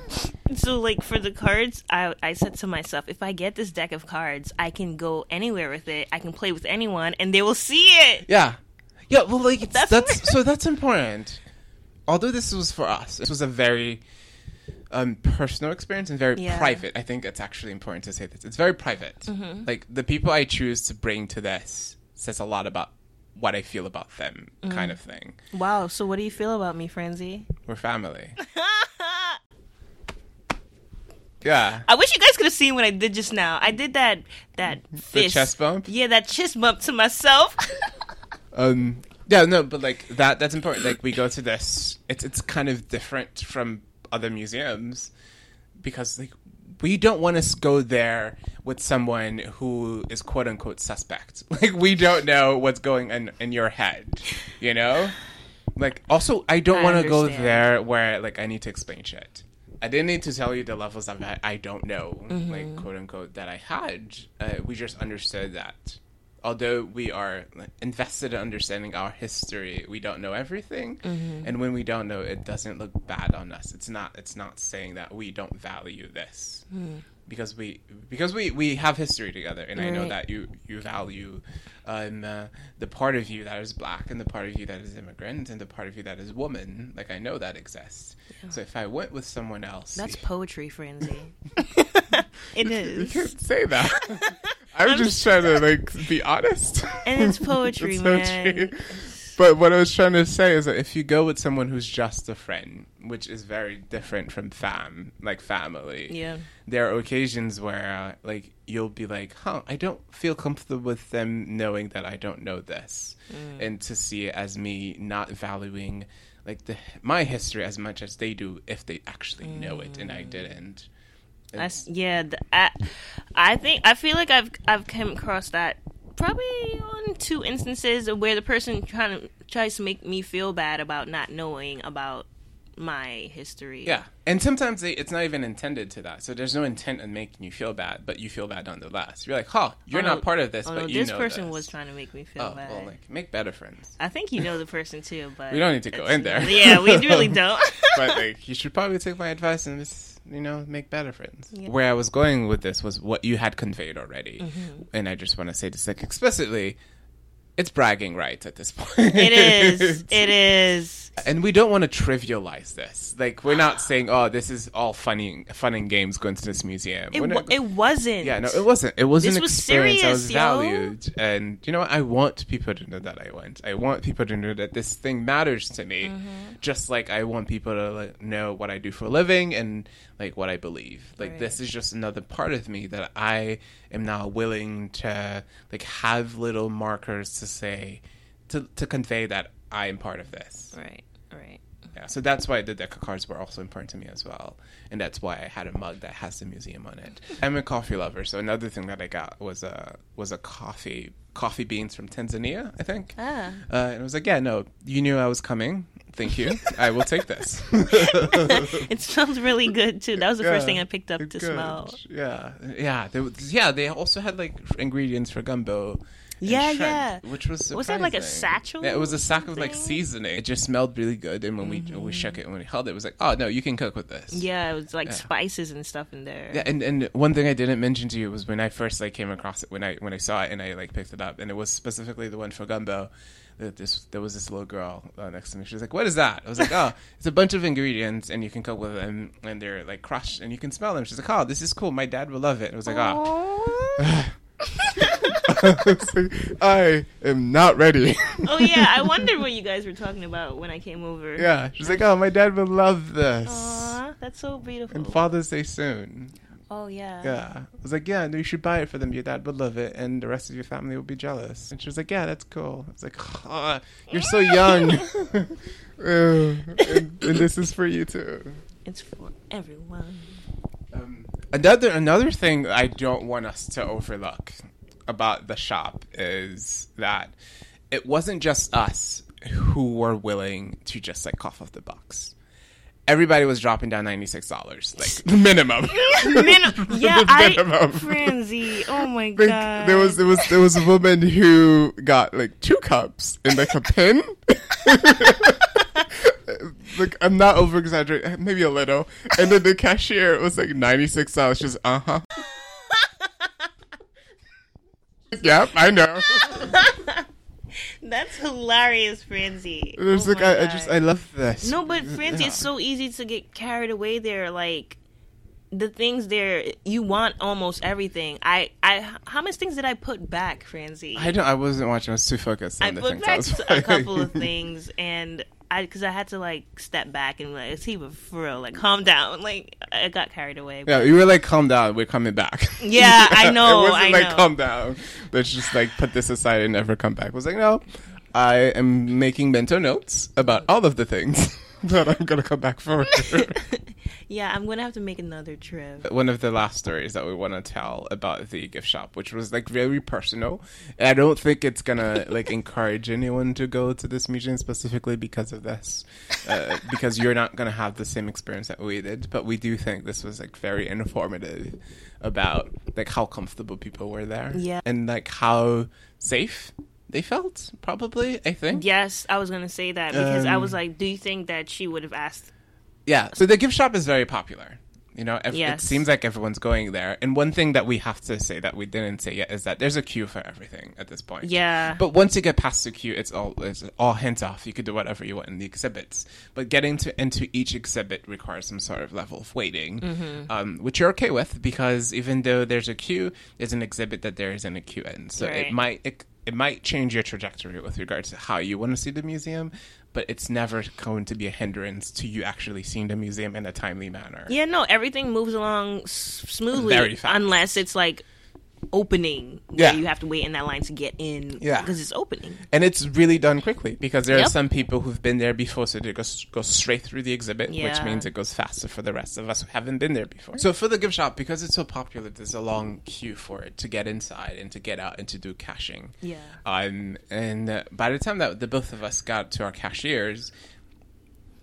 So, like for the cards, I I said to myself, if I get this deck of cards, I can go anywhere with it. I can play with anyone, and they will see it. yeah, yeah. Well, like That's- that's, so that's important. Although this was for us, this was a very um, personal experience and very Yeah. private. I think it's actually important to say this. It's very private. Mm-hmm. Like the people I choose to bring to this says a lot about what I feel about them, Mm. kind of thing. Wow. So, what do you feel about me, Franzi? We're family. yeah. I wish you guys could have seen what I did just now. I did that that The chest bump. Yeah, that chest bump to myself. Um. Yeah. No. But like that. That's important. Like we go to this. It's it's kind of different from other museums because like we don't want to go there with someone who is quote unquote suspect. Like we don't know what's going on in your head. You know. Like also, I don't want to go there where like I need to explain shit. I didn't need to tell you the levels of I, I don't know, Mm-hmm. like quote unquote, that I had. Uh, we just understood that although we are invested in understanding our history, we don't know everything. Mm-hmm. And when we don't know, it doesn't look bad on us. It's not. It's not saying that we don't value this Hmm. because we because we we have history together, and I know that you you value um, uh, the part of you that is black and the part of you that is immigrant and the part of you that is woman. Like I know that exists. So if I went with someone else, That's poetry, Franzi. it is. you can't say that. I was just trying to like be honest. and it's poetry, It's man. poetry. But what I was trying to say is that if you go with someone who's just a friend, which is very different from fam, like family, Yeah. there are occasions where uh, like you'll be like, "Huh, I don't feel comfortable with them knowing that I don't know this," and to see it as me not valuing like the my history as much as they do if they actually know it and I didn't. I yeah, the, I, I think I feel like I've I've come across that probably on two instances where the person trying to tries to make me feel bad about not knowing about my history. Yeah, and sometimes they, it's not even intended to that. So there's no intent in making you feel bad, but you feel bad nonetheless. You're like, "Huh, you're Oh, not part of this, Oh, but no, you this know person this." was trying to make me feel Oh, bad. well, like make better friends. I think you know the person too, but We don't need to go in there. Yeah, we really don't. but like, you should probably take my advice and just, you know, make better friends. Yeah. Where I was going with this was what you had conveyed already, Mm-hmm. and I just want to say this like explicitly. It's bragging rights at this point. it is. It is. and we don't want to trivialize this. Like we're not saying, "Oh, this is all funny, fun and games going to this museum." It, not- it wasn't. Yeah, no, it wasn't. It was This an was experience. I was yo. valued, and you know what? I want people to know that I went. I want people to know that this thing matters to me, Mm-hmm. just like I want people to like, know what I do for a living and like what I believe. Like Right. this is just another part of me that I am now willing to like have little markers to say to to convey that I am part of this. Right. Right. Yeah, so that's why the deck of cards were also important to me as well, and that's why I had a mug that has the museum on it. I'm a coffee lover, so another thing that I got was a was a coffee coffee beans from Tanzania, I think. Ah. Uh, and I was like, yeah, no, you knew I was coming. Thank you. I will take this. It smells really good too. That was the first thing I picked up to good. smell. Yeah, yeah, was, yeah. They also had like ingredients for gumbo. Yeah, shrimp, yeah. Which was Was that like a satchel Yeah, it was a sack of like seasoning. It just smelled really good, and when we we shook mm-hmm. it and when we held it, it was like, oh no, you can cook with this. Yeah, it was like Yeah. spices and stuff in there. Yeah, and, and one thing I didn't mention to you was when I first like came across it when I when I saw it and I like picked it up and it was specifically the one for gumbo. That this there was this little girl uh, next to me. She was like, "What is that?" I was like, "Oh, it's a bunch of ingredients and you can cook with them and they're like crushed and you can smell them." She's like, "Oh, this is cool. My dad will love it." I was like, "Oh." I am not ready. oh yeah, I wondered what you guys were talking about when I came over. yeah, she's like, "Oh, my dad will love this." Aw. that's so beautiful. And Father's Day soon. Oh yeah. Yeah. I was like, yeah, no, you should buy it for them. Your dad would love it, and the rest of your family will be jealous. And she was like, yeah, that's cool. I was like, ah, you're so young. And, and this is for you too. It's for everyone. Um, another another thing I don't want us to overlook about the shop is that it wasn't just us who were willing to just like cough off the box. Everybody was dropping down ninety six dollars, like the minimum. Min- yeah, I minimum. Franzi. Oh my Like, god. there was there was there was a woman who got like two cups and like a pin. like I'm not over exaggerating, maybe a little. And then the cashier was like ninety six dollars. Just uh huh. yep, I know. That's hilarious, Franzi. It was Oh like I, I just I love this. No, but Franzi, Yeah. it's so easy to get carried away there. Like the things there, you want almost everything. I, I, how much things did I put back, Franzi? I don't. I wasn't watching. I was too focused on I the put things I back a couple of things, and I because I had to like step back and like, see, but for real, like calm down. Like I got carried away. Yeah, you were like, "Calm down, we're coming back." Yeah, I know, it wasn't I like, know. "Calm down." Let's just like put this aside and never come back. It was like, no, I am making mental notes about all of the things that I'm gonna come back for. It. Yeah, I'm gonna have to make another trip. One of the last stories that we want to tell about the gift shop, which was like very personal. I don't think it's gonna like encourage anyone to go to this museum specifically because of this, uh, because you're not gonna have the same experience that we did. But we do think this was like very informative about like how comfortable people were there, Yeah. and like how safe they felt. Probably, I think. Yes, I was gonna say that because I Um, was like, do you think that she would have asked? Yeah. So the gift shop is very popular. You know, ev- Yes. it seems like everyone's going there. And one thing that we have to say that we didn't say yet is that there's a queue for everything at this point. Yeah, But once you get past the queue, it's all it's all hands off. You could do whatever you want in the exhibits. But getting to into each exhibit requires some sort of level of waiting, Mm-hmm. um, which you're okay with because even though there's a queue, there's an exhibit that there isn't a queue in. So Right. it might it, it might change your trajectory with regards to how you want to see the museum. But it's never going to be a hindrance to you actually seeing the museum in a timely manner. yeah, no, everything moves along s- smoothly Very fast. unless it's like opening. where Yeah. you have to wait in that line to get in. Yeah. because it's opening. and it's really done quickly because there are some people who've been there before, so they go go straight through the exhibit, which means it goes faster for the rest of us who haven't been there before. So for the gift shop, because it's so popular, there's a long queue for it to get inside and to get out and to do cashing. Yeah. Um, and uh, by the time that the both of us got to our cashiers,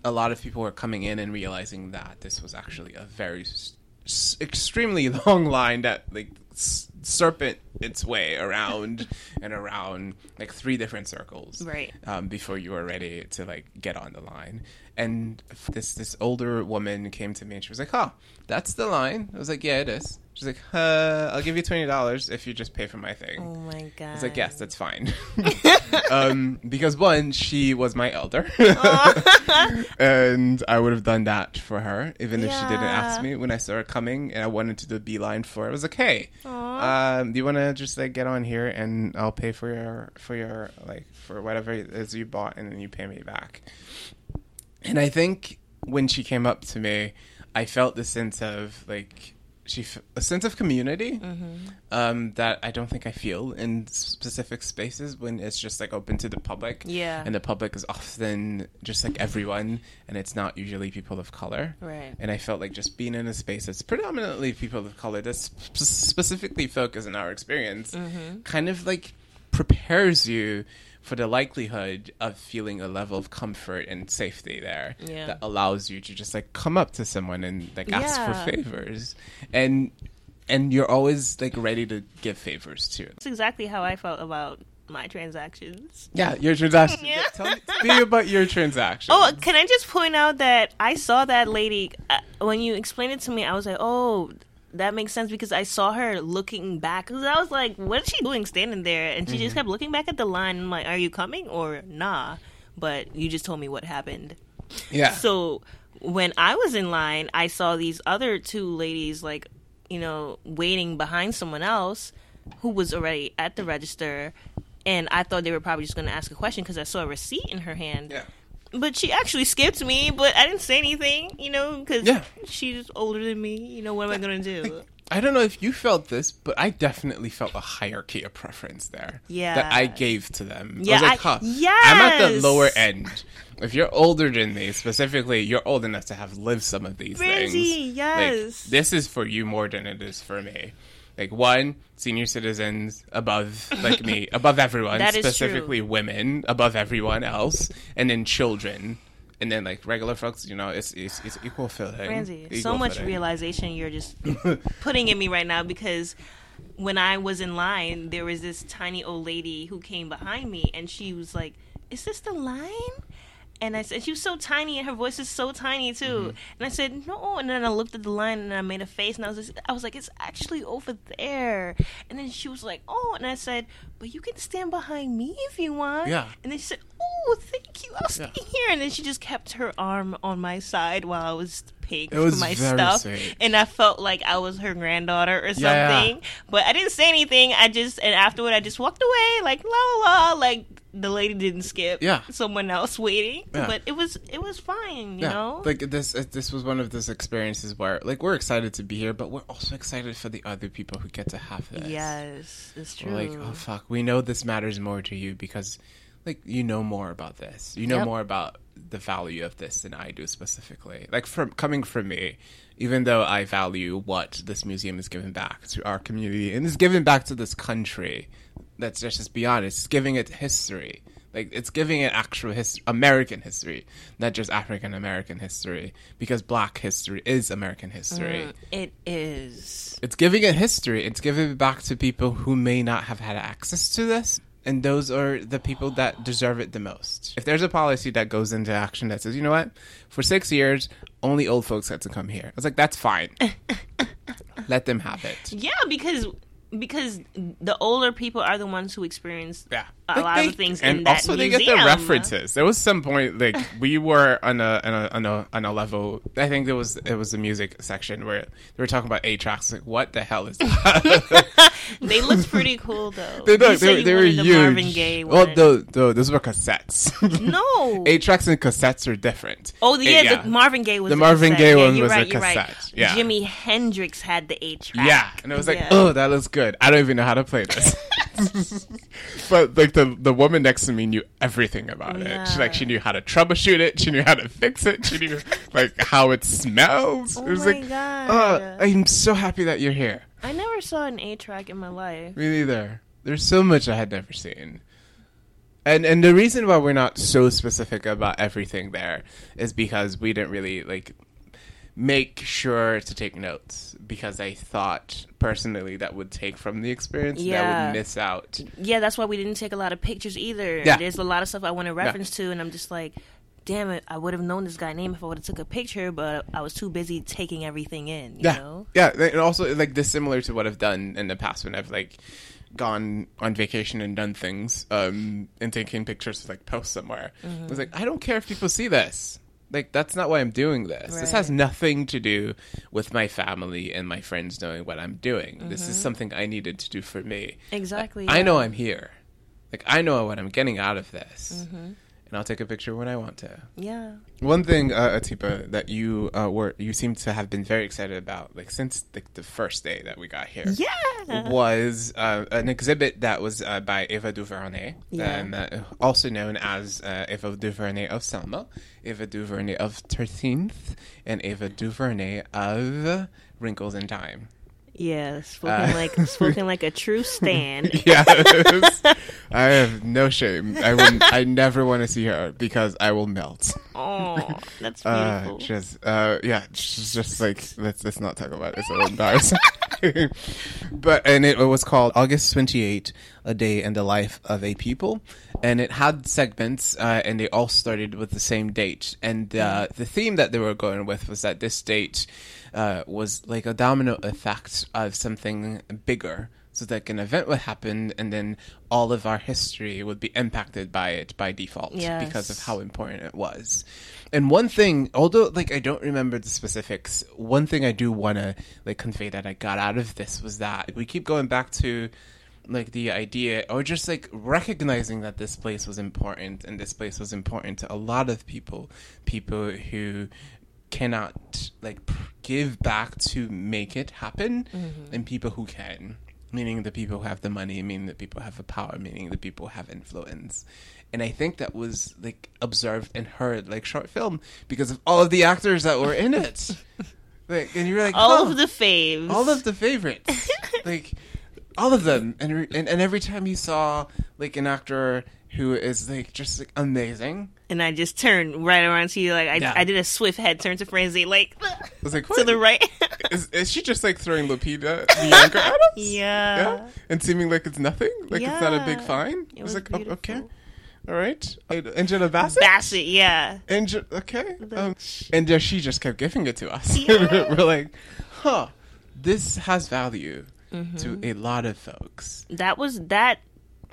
a lot of people were coming in and realizing that this was actually a very s- s- extremely long line that like s- serpent its way around and around like three different circles Right. um, before you were ready to like get on the line and this this older woman came to me and she was like oh that's the line i was like yeah it is she's like uh, i'll give you $20 if you just pay for my thing Oh my god. I was like, yes, that's fine. um, because one, she was my elder, and I would have done that for her, even if she didn't ask me when I saw her coming, and I wanted to do beeline for her. I was like, hey, um, do you want to just like get on here, and I'll pay for your for your like for whatever it is you bought, and then you pay me back. And I think when she came up to me, I felt the sense of like she f- a sense of community um, that I don't think I feel in specific spaces when it's just like open to the public. Yeah. and the public is often just like everyone, and it's not usually people of color. Right. And I felt like just being in a space that's predominantly people of color, that's sp- specifically focused on our experience, Mm-hmm. kind of like prepares you for the likelihood of feeling a level of comfort and safety there Yeah. that allows you to just like come up to someone and like ask Yeah. for favors and and you're always like ready to give favors too That's exactly how I felt about my transactions. yeah your transaction Yeah. tell me, tell me about your transaction Oh, can I just point out that I saw that lady uh, when you explained it to me? I was like, oh, that makes sense because I saw her looking back. Because I was like, what is she doing standing there? And she Mm-hmm. just kept looking back at the line. I'm like, are you coming or nah? But you just told me what happened. yeah So when I was in line, I saw these other two ladies, like, you know, waiting behind someone else who was already at the register. And I thought they were probably just going to ask a question because I saw a receipt in her hand. yeah but she actually skipped me, but I didn't say anything, you know, because Yeah. she's older than me. You know, what am I gonna do? I don't know if you felt this, but I definitely felt a hierarchy of preference there. Yeah. That I gave to them. Yeah, I was like, I- huh. I'm at the lower end. If you're older than me, specifically, you're old enough to have lived some of these Ramsey, things. yes. Like, this is for you more than it is for me. Like one, senior citizens above like me, above everyone, That specifically women above everyone else, and then children. And then like regular folks, you know, it's it's, it's equal footing. Ramsey, so much footing. realization you're just putting in me right now because when I was in line, there was this tiny old lady who came behind me and she was like, Is this the line? And I said, she was so tiny and her voice is so tiny too. Mm-hmm. And I said, no. And then I looked at the line and I made a face and I was, just, I was like, it's actually over there. And then she was like, oh. And I said, but you can stand behind me if you want. Yeah. And then she said, oh, thank you. I'll stay Yeah. here. And then she just kept her arm on my side while I was paying It was for my very stuff. sweet. And I felt like I was her granddaughter or something. Yeah. But I didn't say anything. I just, and afterward, I just walked away like, la la la. Like, the lady didn't skip. Yeah. Someone else waiting. Yeah. But it was, it was fine, you know? like this. uh, This was one of those experiences where, like, we're excited to be here, but we're also excited for the other people who get to have this. Yes, it's true. We're like, oh fuck, we know this matters more to you because, like, you know more about this. You know Yep. more about the value of this than I do specifically. Like, from coming from me, even though I value what this museum is giving back to our community and is giving back to this country. Let's just, just be honest. It's giving it history. Like it's giving it actual history, American history, not just African American history, because Black history is American history. Mm, it is. It's giving it history. It's giving it back to people who may not have had access to this. And those are the people that deserve it the most. If there's a policy that goes into action that says, you know what, for six years, only old folks had to come here. I was like, that's fine. Let them have it. Yeah, because because the older people are the ones who experience Yeah, a Like, lot they- of things and in that also they museum. get the references. There was some point like we were on a on a on a, on a level. I think there was it was the music section where they were talking about eight tracks. Like, what the hell is that? They looked pretty cool though. they You look, said they, were- they were the huge. Marvin Gaye oh, one. no, no, those were cassettes. no. eight tracks and cassettes are different. Oh yeah, Eh, the Marvin Gaye was The Marvin cassette. Gaye Yeah, one you're was a right, you're right. cassette. Yeah. Jimi Hendrix had the eight track. Yeah, and it was like, Yeah. oh, that looks good. I don't even know how to play this. but like the the woman next to me knew everything about it. She like she knew how to troubleshoot it. She knew how to fix it. She knew like how it smells. Oh it was my like, God. oh, I'm so happy that you're here. I never saw an eight track in my life. Me neither. There's so much I had never seen. And and the reason why we're not so specific about everything there is because we didn't really like make sure to take notes because I thought personally that would take from the experience yeah. that Yeah. would miss out. Yeah, that's why we didn't take a lot of pictures either. Yeah. There's a lot of stuff I want to reference to, and I'm just like, damn it, I would have known this guy name if I would have took a picture, but I was too busy taking everything in. You Yeah. know? Yeah, and also like this similar to what I've done in the past when I've like gone on vacation and done things um and taking pictures to like post somewhere. I was like, I don't care if people see this. Like that's not why I'm doing this. This has nothing to do with my family and my friends knowing what I'm doing. This is mm-hmm. something I needed to do for me. Exactly. I yeah. know I'm here. Like I know what I'm getting out of this. Mm-hmm. And I'll take a picture when I want to. Yeah. One thing, uh, Atiba, that you uh, were you seem to have been very excited about, like since the, the first day that we got here, Yeah. was uh, an exhibit that was uh, by Ava DuVernay, Yeah. um, uh, also known as uh, Ava DuVernay of Selma, Ava DuVernay of Thirteenth, and Ava DuVernay of Wrinkles in Time. Yeah. Spoken Uh, like spoken like a true stan. Yes, I have no shame. I will. I never want to see her because I will melt. Oh, that's Uh, beautiful. just uh, yeah, just, just like let's let's not talk about it. It's so embarrassing. but and it was called August twenty eight, a day in the life of a people, and it had segments, uh, and they all started with the same date. And uh, the theme that they were going with was that this date uh, was like a domino effect of something bigger. So like an event would happen, and then all of our history would be impacted by it by default because of how important it was. And one thing, although like I don't remember the specifics, one thing I do want to like convey that I got out of this was that we keep going back to like the idea or just like recognizing that this place was important and this place was important to a lot of people people who cannot like pr- give back to make it happen Mm-hmm. and people who can meaning the people who have the money meaning the people who have the power meaning the people who have influence and i think that was like observed and heard like short film because of all of the actors that were in it like and you're like All "Huh." of the faves. all of the favorites, like all of them, and, re- and and every time you saw like an actor who is like just like amazing, and I just turned right around to you, like I, Yeah. I did a swift head turn to Franzi, like I was like, to the right. Is, is she just like throwing Lupita the Bianca at us? Yeah. Yeah, and seeming like it's nothing, like it's not a big fine. It I was was like, oh, okay, beautiful. all right, Uh, Angela Bassett. Bassett, yeah. Angel, okay, um, and uh, she just kept giving it to us. Yeah. We're like, huh, this has value Mm-hmm. to a lot of folks. That was that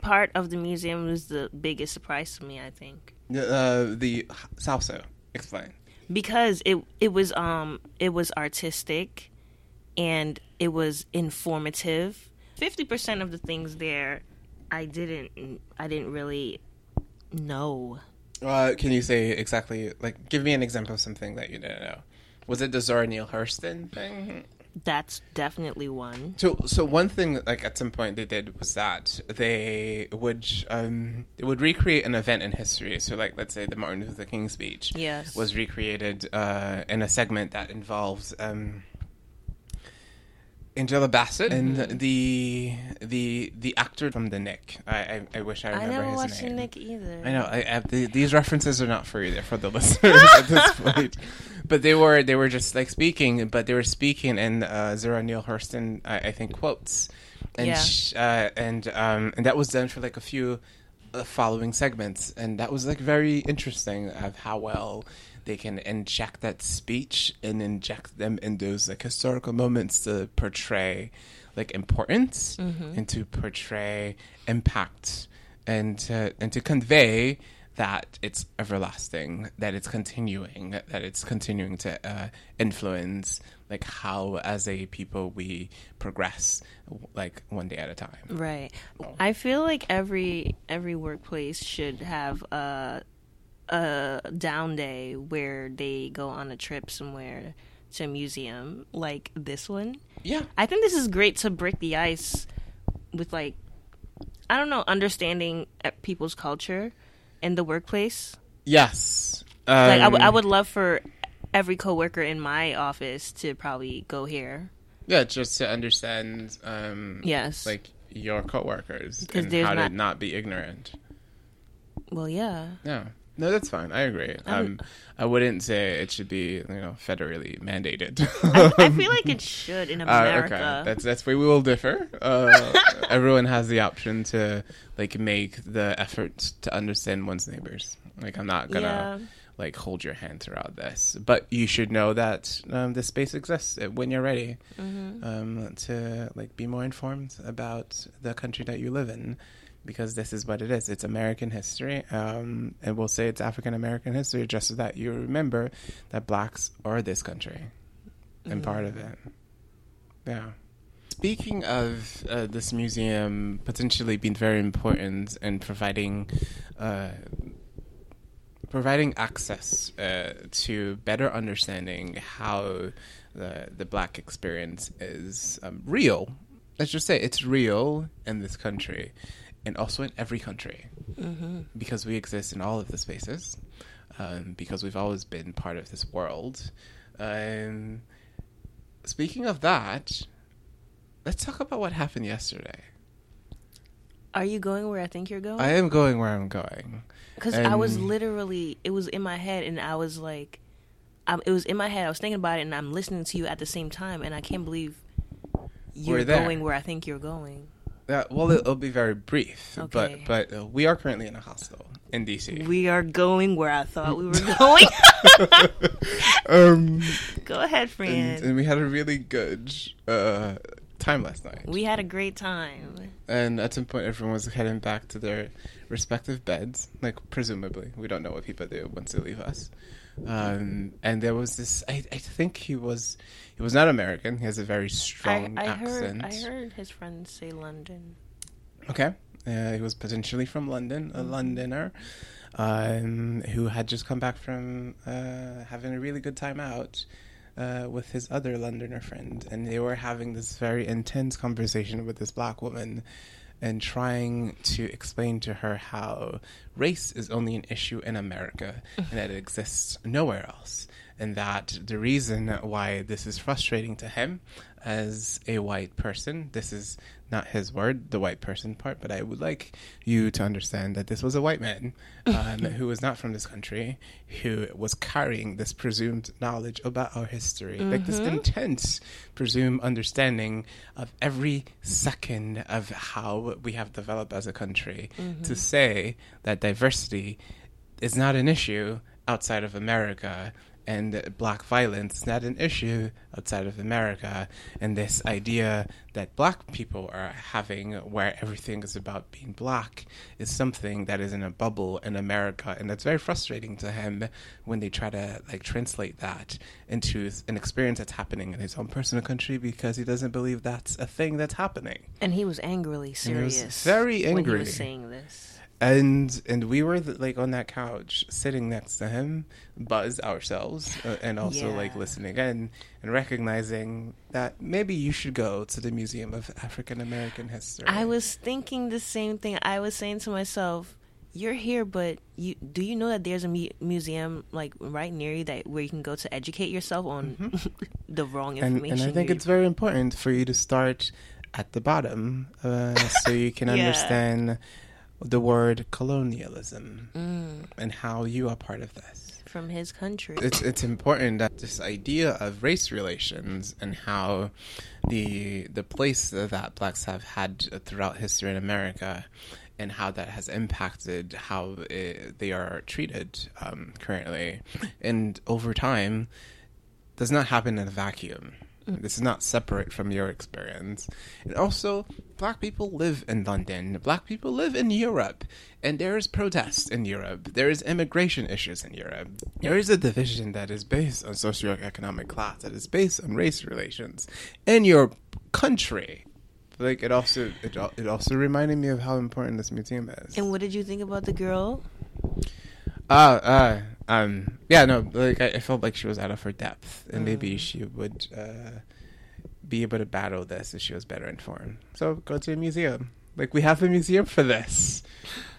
part of the museum was the biggest surprise to me, I think. Uh, the salsa. Explain. because it it was um it was artistic and it was informative. Fifty percent of the things there, I didn't I didn't really know. Uh, can you say exactly, like, give me an example of something that you didn't know? Was it the Zora Neale Hurston thing? That's definitely one. So, so one thing, like at some point they did was that they would um they would recreate an event in history. So, like let's say the Martin Luther King speech Yes. was recreated uh, in a segment that involves um Angela Bassett Mm-hmm. and the the the actor from The Knick. I I, I wish I I remember never his watched name. Knick either. I know. I, I, the, these references are not for you; they're for the listeners at this point. But they were they were just like speaking, but they were speaking and uh, Zora Neale Hurston, I, I think, quotes, and Yeah. sh- uh, and um, and that was done for like a few uh, following segments, and that was like very interesting of how well they can inject that speech and inject them in those like historical moments to portray like importance and to portray impact and to, and to convey that it's everlasting, that it's continuing, that it's continuing to uh, influence like how as a people we progress like one day at a time. Right. I feel like every every workplace should have a a down day where they go on a trip somewhere to a museum like this one. Yeah. I think this is great to break the ice with like I don't know understanding uh, people's culture in the workplace. Yes. Like I, w- I Um, would love for every coworker in my office to probably go here. Yeah, just to understand um Yes. like your coworkers and how to not- not be ignorant. well, yeah. Yeah. No, that's fine. I agree. Um, I wouldn't say it should be, you know, federally mandated. I, I feel like it should in Uh, America. okay, that's that's where we will differ. Uh, everyone has the option to like make the effort to understand one's neighbors. Like I'm not gonna Yeah. like hold your hand throughout this, but you should know that um, this space exists uh, when you're ready Mm-hmm. um, to like be more informed about the country that you live in. Because this is what it is. It's American history, um, and we'll say it's African American history, just so that you remember that blacks are this country and part of it. Yeah. Speaking of uh, this museum potentially being very important in providing uh, providing access uh, to better understanding how the the black experience is um, real. Let's just say it's real in this country, and also in every country, because we exist in all of the spaces, um, because we've always been part of this world. Um, speaking of that, let's talk about what happened yesterday. Are you going where I think you're going? I am going where I'm going. Because I was literally, it was in my head, and I was like, um, it was in my head. I was thinking about it, and I'm listening to you at the same time, and I can't believe you're going where I think you're going. Uh, well, it'll be very brief, Okay. but but uh, we are currently in a hostel in DC. We are going where I thought we were going. um, Go ahead, and, and we had a really good uh, time last night. we had a great time. And at some point, everyone was heading back to their respective beds, like presumably. We don't know what people do once they leave us. Um, and there was this. I, I think he was he was not American. He has a very strong I heard. accent. I heard his friends say London. Okay. Uh, he was potentially from London, a Londoner um, who had just come back from uh, having a really good time out uh, with his other Londoner friend. And they were having this very intense conversation with this black woman and trying to explain to her how race is only an issue in America and that it exists nowhere else. And that the reason why this is frustrating to him as a white person, this is not his word, the white person part, but I would like you to understand that this was a white man um, who was not from this country, who was carrying this presumed knowledge about our history, mm-hmm. like this mm-hmm. intense presumed understanding of every second of how we have developed as a country, mm-hmm. to say that diversity is not an issue outside of America and black violence is not an issue outside of America. And this idea that black people are having, where everything is about being black, is something that is in a bubble in America, and that's very frustrating to him when they try to like translate that into an experience that's happening in his own personal country because he doesn't believe that's a thing that's happening. And he was angrily serious, very angry when he was saying this and and we were like on that couch sitting next to him buzz ourselves uh, and also yeah. like listening and and recognizing that maybe you should go to the museum of african american history i was thinking the same thing i was saying to myself you're here but you do you know that there's a mu- museum like right near you that where you can go to educate yourself on mm-hmm. the wrong information and, and i think it's very important for you to start at the bottom uh, so you can yeah. understand the word colonialism mm. and how you are part of this from his country. It's it's important that this idea of race relations and how the the place that blacks have had throughout history in America and how that has impacted how it, they are treated um, currently and over time does not happen in a vacuum. This is not separate from your experience. And also, black people live in London. Black people live in Europe. And there is protest in Europe. There is immigration issues in Europe. There is a division that is based on socioeconomic class, that is based on race relations in your country. Like it also it, it also reminded me of how important this museum is. And what did you think about the girl? Uh, uh, um, yeah, no, like I, I, felt like she was out of her depth, and mm. maybe she would uh, be able to battle this if she was better informed. So go to a museum. Like we have a museum for this.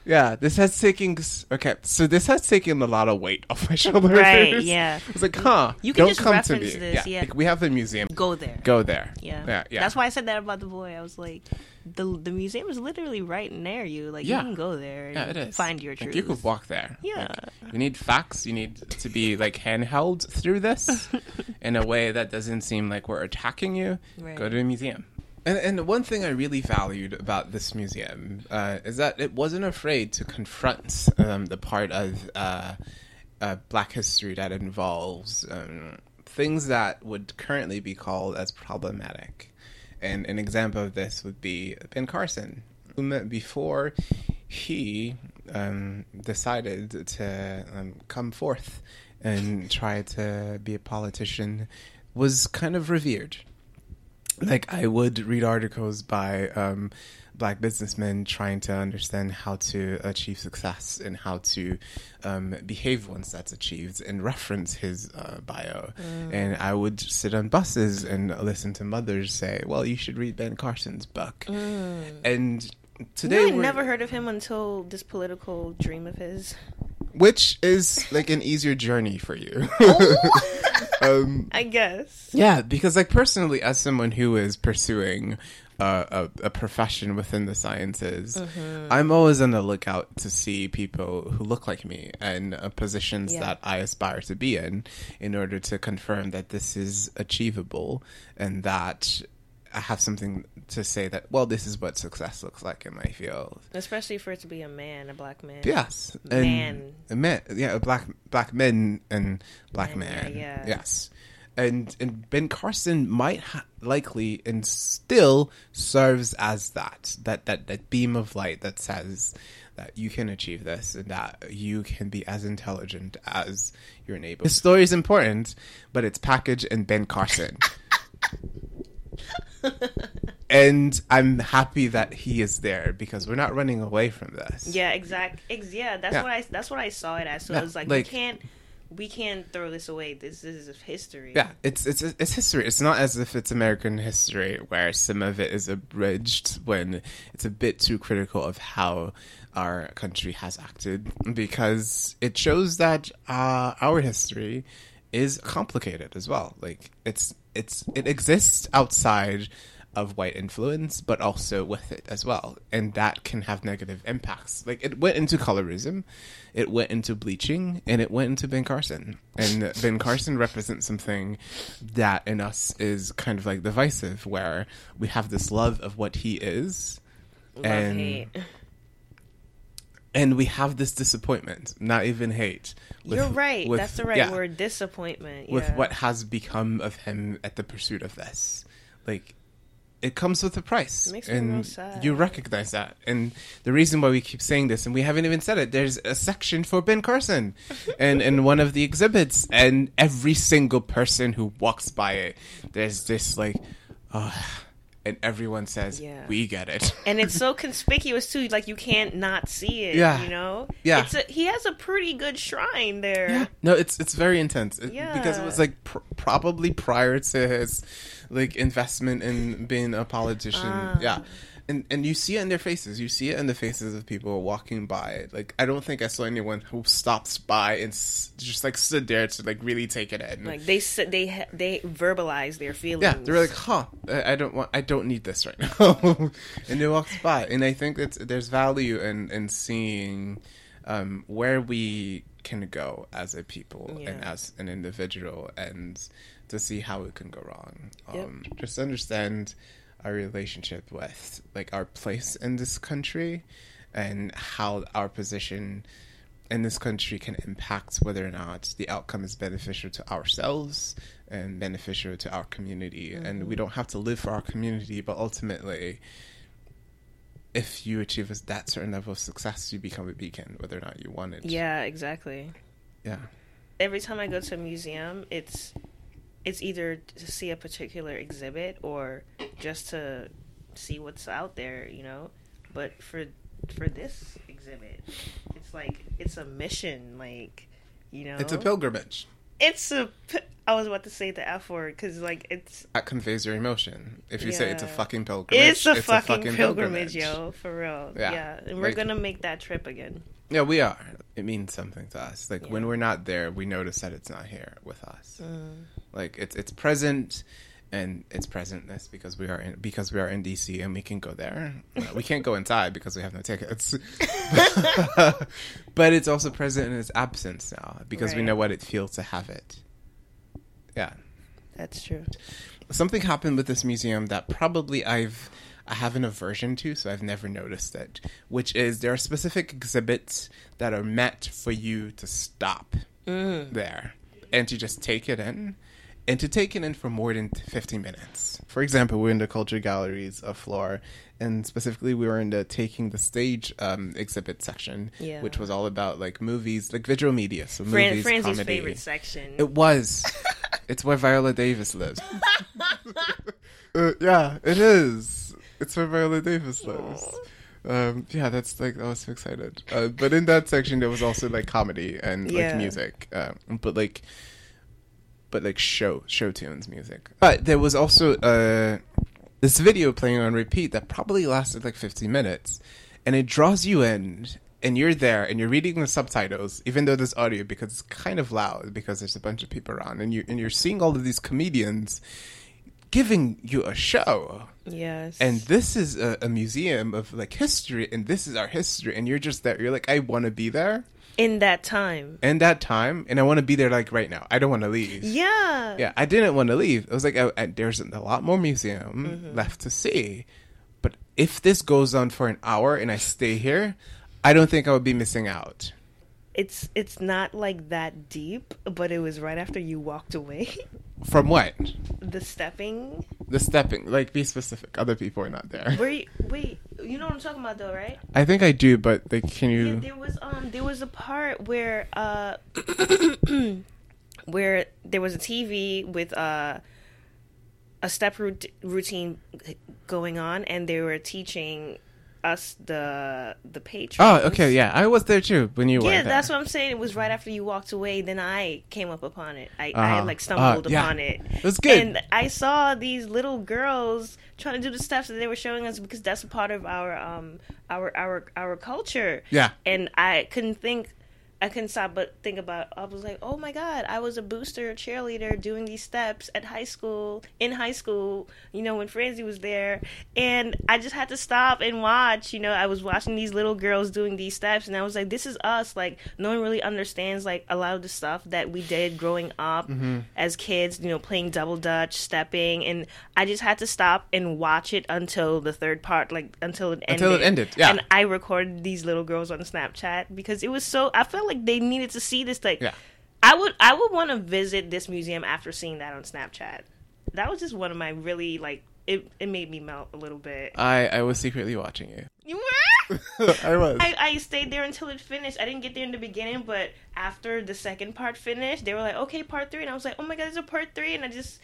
Yeah, this has taken okay. So this has taken a lot of weight off my shoulders. Right. Yeah. It's like, huh? You can don't just come reference to me. This, yeah. yeah. Like we have a museum. Go there. Go there. Yeah. Yeah. Yeah. That's why I said that about the boy. I was like, the the museum is literally right near you. Like yeah. you can go there. yeah, it is. Find your truth. Like, you could walk there. Yeah. Like, you need facts. You need to be like handheld through this in a way that doesn't seem like we're attacking you. Right. Go to a museum. And, and one thing I really valued about this museum uh, is that it wasn't afraid to confront um, the part of uh, uh, Black history that involves um, things that would currently be called as problematic. And an example of this would be Ben Carson. Who, before he um, decided to um, come forth and try to be a politician, was kind of revered like I would read articles by um, black businessmen trying to understand how to achieve success and how to um, behave once that's achieved and reference his uh, bio. Mm. And I would sit on buses and listen to mothers say, "Well, you should read Ben Carson's book." Mm. And today, I never heard of him until this political dream of his which is like an easier journey for you. Oh. um, I guess. Yeah, because like personally, as someone who is pursuing a, a, profession within the sciences, mm-hmm. I'm always on the lookout to see people who look like me and uh, positions yeah. that I aspire to be in, in order to confirm that this is achievable and that I have something to say that well, this is what success looks like in my field. Especially for it to be a man, a black man. Yes, man, a man, yeah, a black black men and black man. Yeah, yeah. Yes, and and Ben Carson might ha- likely and still serves as that that that that beam of light that says that you can achieve this and that you can be as intelligent as your neighbor. The story is important, but it's packaged in Ben Carson. and I'm happy that he is there because we're not running away from this. Yeah, exact. Ex- yeah, that's Yeah. what I that's what I saw it as. So Yeah, it's like, like- we can't we can't throw this away. This, this is history. Yeah, it's it's it's history. It's not as if it's American history where some of it is abridged when it's a bit too critical of how our country has acted because it shows that uh, our history is complicated as well. Like it's it's it exists outside of white influence, but also with it as well, and that can have negative impacts. Like it went into colorism, it went into bleaching, and it went into Ben Carson. And Ben Carson represents something that in us is kind of like divisive, where we have this love of what he is, Love and hate. And we have this disappointment, not even hate. with- You're right. with- That's the right yeah, word. Disappointment. With what has become of him at the pursuit of this, like it comes with a price, It makes me and real sad. you recognize that. And the reason why we keep saying this, and we haven't even said it, there's a section for Ben Carson, and in one of the exhibits, and every single person who walks by it, there's this like, oh, and everyone says, Yeah. "We get it." and it's so conspicuous too. Like you can't not see it. Yeah. You know. Yeah. It's a, he has a pretty good shrine there. Yeah, no, it's it's very intense It- because it was like pr- probably prior to his like investment in being a politician. Ah. Yeah, and and you see it in their faces. You see it in the faces of people walking by. Like I don't think I saw anyone who stops by and s- just like stood there to like really take it in. Like they they they verbalize their feelings. yeah, they're like, "Huh, I don't want, I don't need this right now," and they walks by. And I think that there's value in in seeing um, where we can go as a people and as an individual, and to see how it can go wrong. Yep. Um, Just understand our relationship with like our place in this country, and how our position in this country can impact whether or not the outcome is beneficial to ourselves and beneficial to our community. And we mm-hmm. don't have to live for our community, but ultimately, if you achieve that certain level of success, you become a beacon, whether or not you want it. Yeah, exactly. Yeah. Every time I go to a museum, it's it's either to see a particular exhibit or just to see what's out there, you know. But for for this exhibit, it's like it's a mission, like you know. It's a pilgrimage. It's a. I was about to say the F word because like it's That conveys your emotion. If you say it's a fucking pilgrimage, it's a, fucking, pilgrimage, pilgrimage. yo, for real. Yeah, Yeah, and we're like- gonna make that trip again. Yeah, we are. It means something to us. Like when we're not there, we notice that it's not here with us. Mm. Like it's it's present, and it's presentness because we are in because we are in DC and we can go there. We can't go inside because we have no tickets. but it's also present in its absence now because we know what it feels to have it. Yeah That's true. something happened with this museum that probably I've I have an aversion to, so I've never noticed it. Which is there are specific exhibits that are meant for you to stop there and to just take it in. And to take it in for more than 15 minutes. For example, we're in the culture galleries of Floor, and specifically, we were in the taking the stage um, exhibit section, Yeah. which was all about like movies, like visual media, so Fran- movies, Franzi's comedy. favorite section. It was. it's where Viola Davis lives. Uh, yeah, it is. It's where Viola Davis lives. Um, yeah, that's like I was so excited. Uh, but in that section, there was also like comedy and like Yeah. music, um, but like, but like show show tunes music. But there was also uh, this video playing on repeat that probably lasted like 15 minutes, and it draws you in. And you're there, and you're reading the subtitles, even though there's audio, because it's kind of loud because there's a bunch of people around, and you and you're seeing all of these comedians giving you a show yes. and this is a, a museum of like history and this is our history and you're just there you're like i want to be there in that time. in that time and i want to be there like right now i don't want to leave Yeah. yeah i didn't want to leave i was like I, I- there's a lot more museum Mm-hmm. left to see but if this goes on for an hour and i stay here i don't think i would be missing out It's it's not like that deep, but it was right after you walked away. from what the stepping. the stepping like be specific other people are not there Where you, wait, you know what I'm talking about though, right? i think i do but like can Yeah, you there was um there was a part where uh where there was a TV with uh a step rout- routine going on, and they were teaching us the the patrons. Oh, okay, yeah, I was there too when you were. Yeah, that's what I'm saying. It was right after you walked away. Then I came up upon it. I, I Uh-huh. like stumbled Uh, yeah. upon it. It was good. And I saw these little girls trying to do the stuff that they were showing us because that's a part of our um our our our culture. Yeah. And I couldn't think. I couldn't stop but think about. I was like, "Oh my god! I was a booster cheerleader doing these steps at high school. In high school, you know, when Franzi was there, and I just had to stop and watch. You know, I was watching these little girls doing these steps, and I was like, "This is us." Like, no one really understands like a lot of the stuff that we did growing up mm-hmm. as kids. You know, playing double dutch, stepping, and I just had to stop and watch it until the third part, like until it ended. Until it ended, yeah. And I recorded these little girls on Snapchat because it was so. I felt like they needed to see this. Like, Yeah. I would, I would want to visit this museum after seeing that on Snapchat. That was just one of my really like. It, it made me melt a little bit. I I was secretly watching you. You were? I was. I, I stayed there until it finished. I didn't get there in the beginning, but after the second part finished, they were like, "Okay, part three. and I was like, "Oh my god, there's a part three. and I just,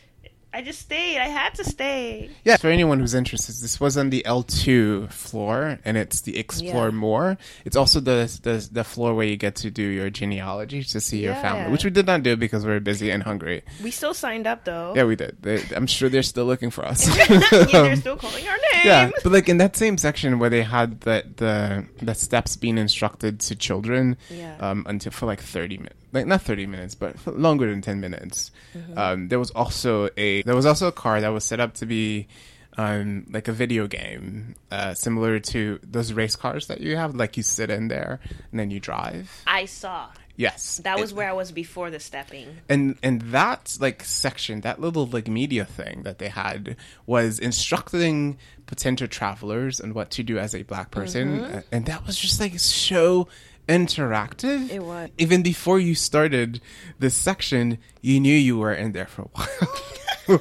I just stayed. I had to stay. Yeah, for anyone who's interested, this was on the L2 floor, and it's the Explore Yeah. More. It's also the, the the floor where you get to do your genealogy to see your family, Yeah. which we did not do because we were busy and hungry. We still signed up though. Yeah, we did. They, I'm sure they're still looking for us. yeah, they're still calling our name. yeah, but like in that same section where they had the the the steps being instructed to children, Yeah. um, until for like thirty minutes, like not thirty minutes, but longer than ten minutes. Mm-hmm. Um, there was also a there was also a car that was set up to be. Um, like a video game, uh, similar to those race cars that you have, like you sit in there and then you drive. I saw. Yes, That was It- where I was before the stepping. and and that like section that little like media thing that they had was instructing potential travelers on what to do as a black person uh, and that was just like so interactive. It was. even before you started this section you knew you were in there for a while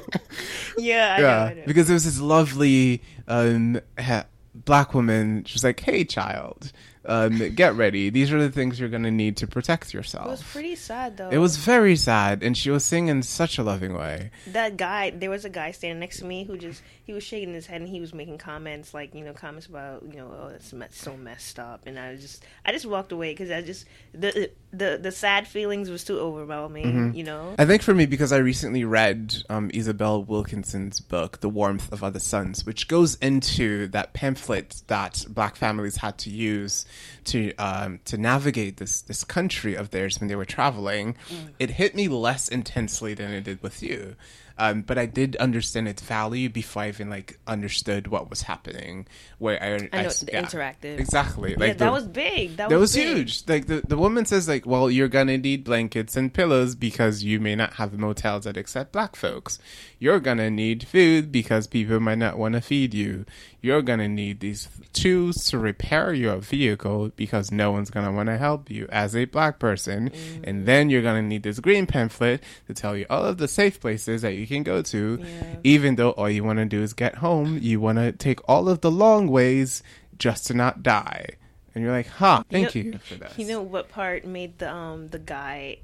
Yeah, I know. yeah I know. because there was this lovely um ha- black woman She was like hey child um get ready these are the things you're gonna need to protect yourself It was pretty sad though. it was very sad, and she was singing in such a loving way. that guy. There was a guy standing next to me who just he was shaking his head and he was making comments like you know comments about you know oh it's so messed up and I just I just walked away because I just the the the sad feelings was too overwhelming. Mm-hmm. You know. I think for me, because I recently read um, Isabel Wilkerson's book, The Warmth of Other Suns, which goes into that pamphlet that black families had to use to um, to navigate this this country of theirs when they were traveling. It hit me less intensely than it did with you. Um, but I did understand its value before I even like understood what was happening. Where I, I know s- the yeah. interactive. exactly yeah, like that the- was big. That, that was big. huge. Like the, the woman says, like, well, you're gonna need blankets and pillows because you may not have motels that accept black folks. You're gonna need food because people might not want to feed you. You're gonna need these tools to repair your vehicle because no one's gonna want to help you as a black person. And then you're gonna need this green pamphlet to tell you all of the safe places that you can go to. Yeah. Even though all you want to do is get home, you want to take all of the long ways just to not die. And you're like, huh, thank know- you, for that. You know what part made the um the guy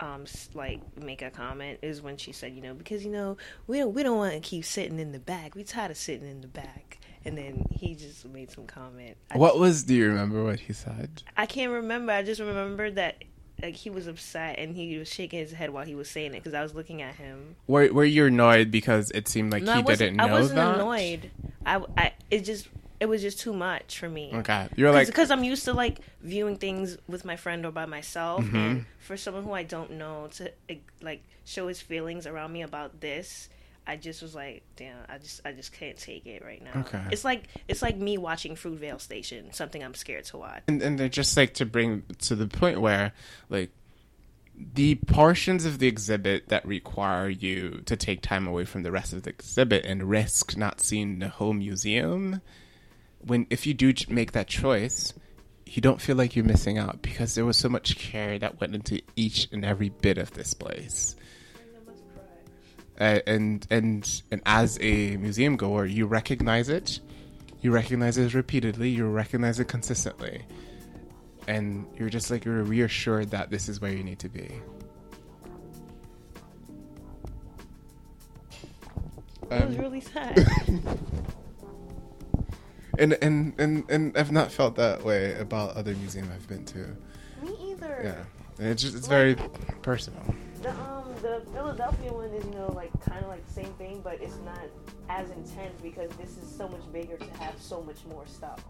um like make a comment is when she said, you know, because you know we don't we don't want to keep sitting in the back. We tired of sitting in the back. And then he just made some comment. I what was, do you remember what he said? I can't remember. I just remember that like he was upset and he was shaking his head while he was saying it because I was looking at him. Were, were you annoyed because it seemed like No, he didn't know I wasn't that? annoyed. I, I it just it was just too much for me. Okay. You're like, because I'm used to like viewing things with my friend or by myself, Mm-hmm. and for someone who I don't know to like show his feelings around me about this, I just was like, damn, I just I just can't take it right now. Okay. It's like it's like me watching Fruitvale Station, something I'm scared to watch. and, and they're just like to bring to the point where, like, the portions of the exhibit that require you to take time away from the rest of the exhibit and risk not seeing the whole museum, when if you do make that choice, you don't feel like you're missing out because there was so much care that went into each and every bit of this place. Uh, and and and as a museum goer, you recognize it, you recognize it repeatedly, you recognize it consistently, and you're just like you're reassured that this is where you need to be. was Um, really sad. and and and and I've not felt that way about other museums I've been to. Me either. Yeah, and it's just it's very personal. The um the Philadelphia one is you know like kind of like the same thing, but it's not as intense because this is so much bigger to have so much more stuff.